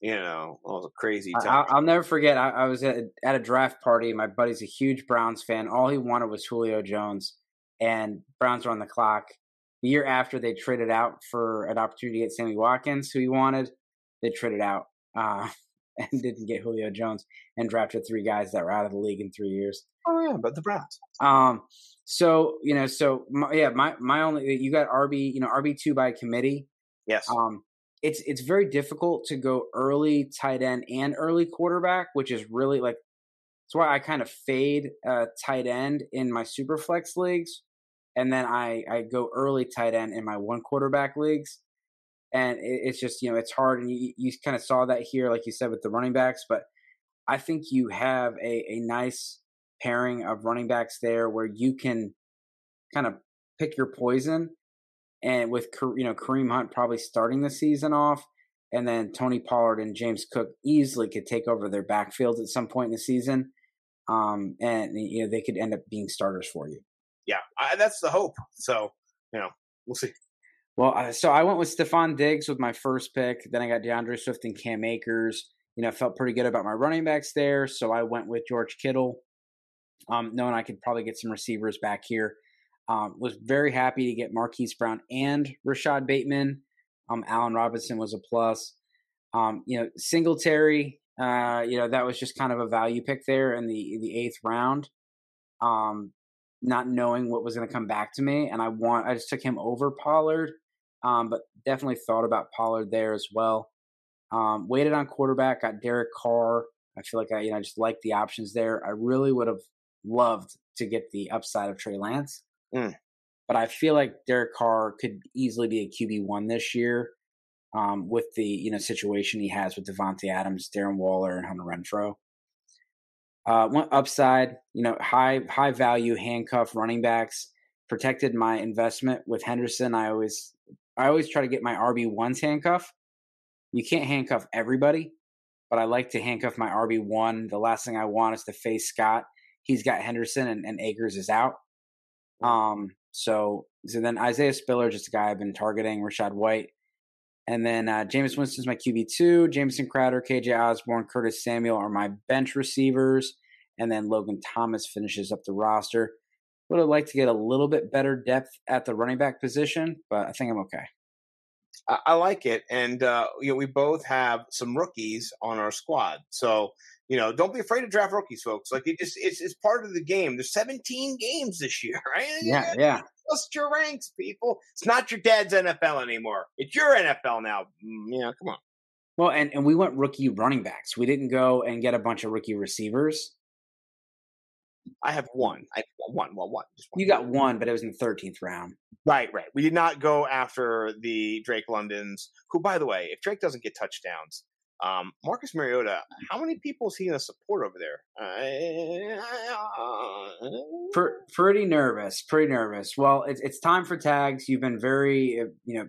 you know all the crazy. I, will never forget. I, I was at, at a draft party. My buddy's a huge Browns fan. All he wanted was Julio Jones, and Browns were on the clock. The year after, they traded out for an opportunity to get Sammy Watkins, who he wanted. They traded out uh, and didn't get Julio Jones and drafted three guys that were out of the league in three years. Oh yeah, but the Browns. Um. So you know, so my, yeah, my my only you got RB, you know, RB two by committee. Yes. Um. It's it's very difficult to go early tight end and early quarterback, which is really like that's why I kind of fade uh, tight end in my super flex leagues, and then I I go early tight end in my one quarterback leagues and it's just you know it's hard and you, you kind of saw that here like you said with the running backs but i think you have a, a nice pairing of running backs there where you can kind of pick your poison and with you know kareem hunt probably starting the season off and then tony pollard and james cook easily could take over their backfield at some point in the season um, and you know they could end up being starters for you yeah I, that's the hope so you know we'll see well, so I went with Stefon Diggs with my first pick. Then I got D'Andre Swift and Cam Akers. You know, felt pretty good about my running backs there. So I went with George Kittle, um, knowing I could probably get some receivers back here. Um, was very happy to get Marquise Brown and Rashod Bateman. Um, Allen Robinson was a plus. Um, you know, Singletary, uh, you know, that was just kind of a value pick there in the the eighth round. Um, not knowing what was going to come back to me, and I want I just took him over Pollard. Um, but definitely thought about Pollard there as well. Um, waited on quarterback, got Derek Carr. I feel like I, you know, I just like the options there. I really would have loved to get the upside of Trey Lance, mm. but I feel like Derek Carr could easily be a QB one this year um, with the you know situation he has with Davante Adams, Darren Waller, and Hunter Renfrow. Uh, one upside, you know, high high value handcuff running backs protected my investment with Henderson. I always I always try to get my RB ones handcuff. You can't handcuff everybody, but I like to handcuff my RB one. The last thing I want is to face Scott. He's got Henderson and, and Akers is out. Um, so so then Isaiah Spiller, just a guy I've been targeting. Rachaad White, and then uh, Jameis Winston's my QB two. Jamison Crowder, KJ Osborn, Curtis Samuel are my bench receivers, and then Logan Thomas finishes up the roster. Would have liked to get a little bit better depth at the running back position, but I think I'm okay. I, I like it, and uh, you know we both have some rookies on our squad, so you know don't be afraid to draft rookies, folks. Like it just it's, it's part of the game. There's 17 games this year, right? Yeah, yeah. Bust your ranks, people. It's not your dad's NFL anymore. It's your NFL now. Mm, yeah, come on. Well, and, and we went rookie running backs. We didn't go and get a bunch of rookie receivers. I have one. I one. Well, one. Just one. You got one, but it was in the thirteenth round. Right, right. We did not go after the Drake Londons. Who, by the way, if Drake doesn't get touchdowns, um, Marcus Mariota, how many people is he going to support over there? Uh, pretty nervous. Pretty nervous. Well, it's it's time for tags. You've been very, uh, you know,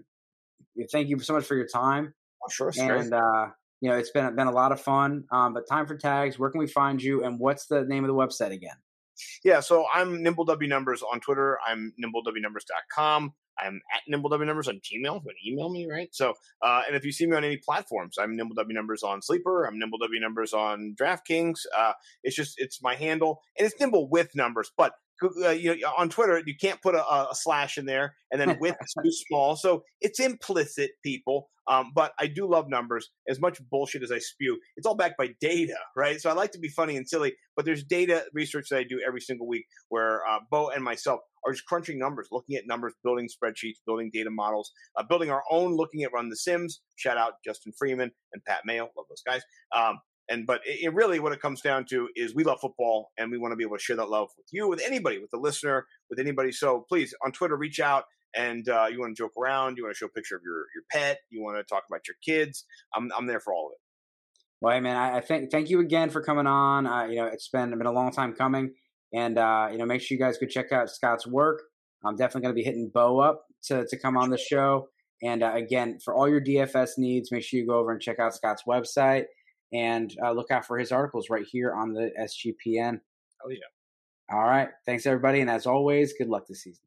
thank you so much for your time. Oh, sure. And uh, you know, it's been been a lot of fun. Um, but time for tags. Where can we find you? And what's the name of the website again? Yeah, so I'm NimbleW Numbers on Twitter. I'm NimbleWNumbers.com. I'm at NimbleW Numbers on Gmail. You can email me, right? So, uh, and if you see me on any platforms, I'm NimbleW Numbers on Sleeper. I'm NimbleW Numbers on DraftKings. Uh, it's just it's my handle, and it's Nimble with numbers. But uh, you know, on Twitter, you can't put a, a, slash in there, and then with is too small, so it's implicit, people. Um, but I do love numbers. As much bullshit as I spew, it's all backed by data, right? So I like to be funny and silly, but there's data research that I do every single week where uh, Bo and myself are just crunching numbers, looking at numbers, building spreadsheets, building data models, uh, building our own, looking at Run the Sims. Shout out Justin Freeman and Pat Mayo, love those guys. Um, and but it, it, really what it comes down to is we love football and we want to be able to share that love with you, with anybody, with the listener, with anybody. So please on Twitter, reach out and uh, you want to joke around, you want to show a picture of your your pet, you want to talk about your kids. I'm I'm there for all of it. Well, hey man, I, I thank thank you again for coming on. Uh, you know, it's been been a long time coming, and uh, you know, make sure you guys go check out Scott's work. I'm definitely going to be hitting Bo up to to come on the show. And uh, again, for all your DFS needs, make sure you go over and check out Scott's website and uh, look out for his articles right here on the SGPN. Oh, yeah. All right. Thanks, everybody. And as always, good luck this season.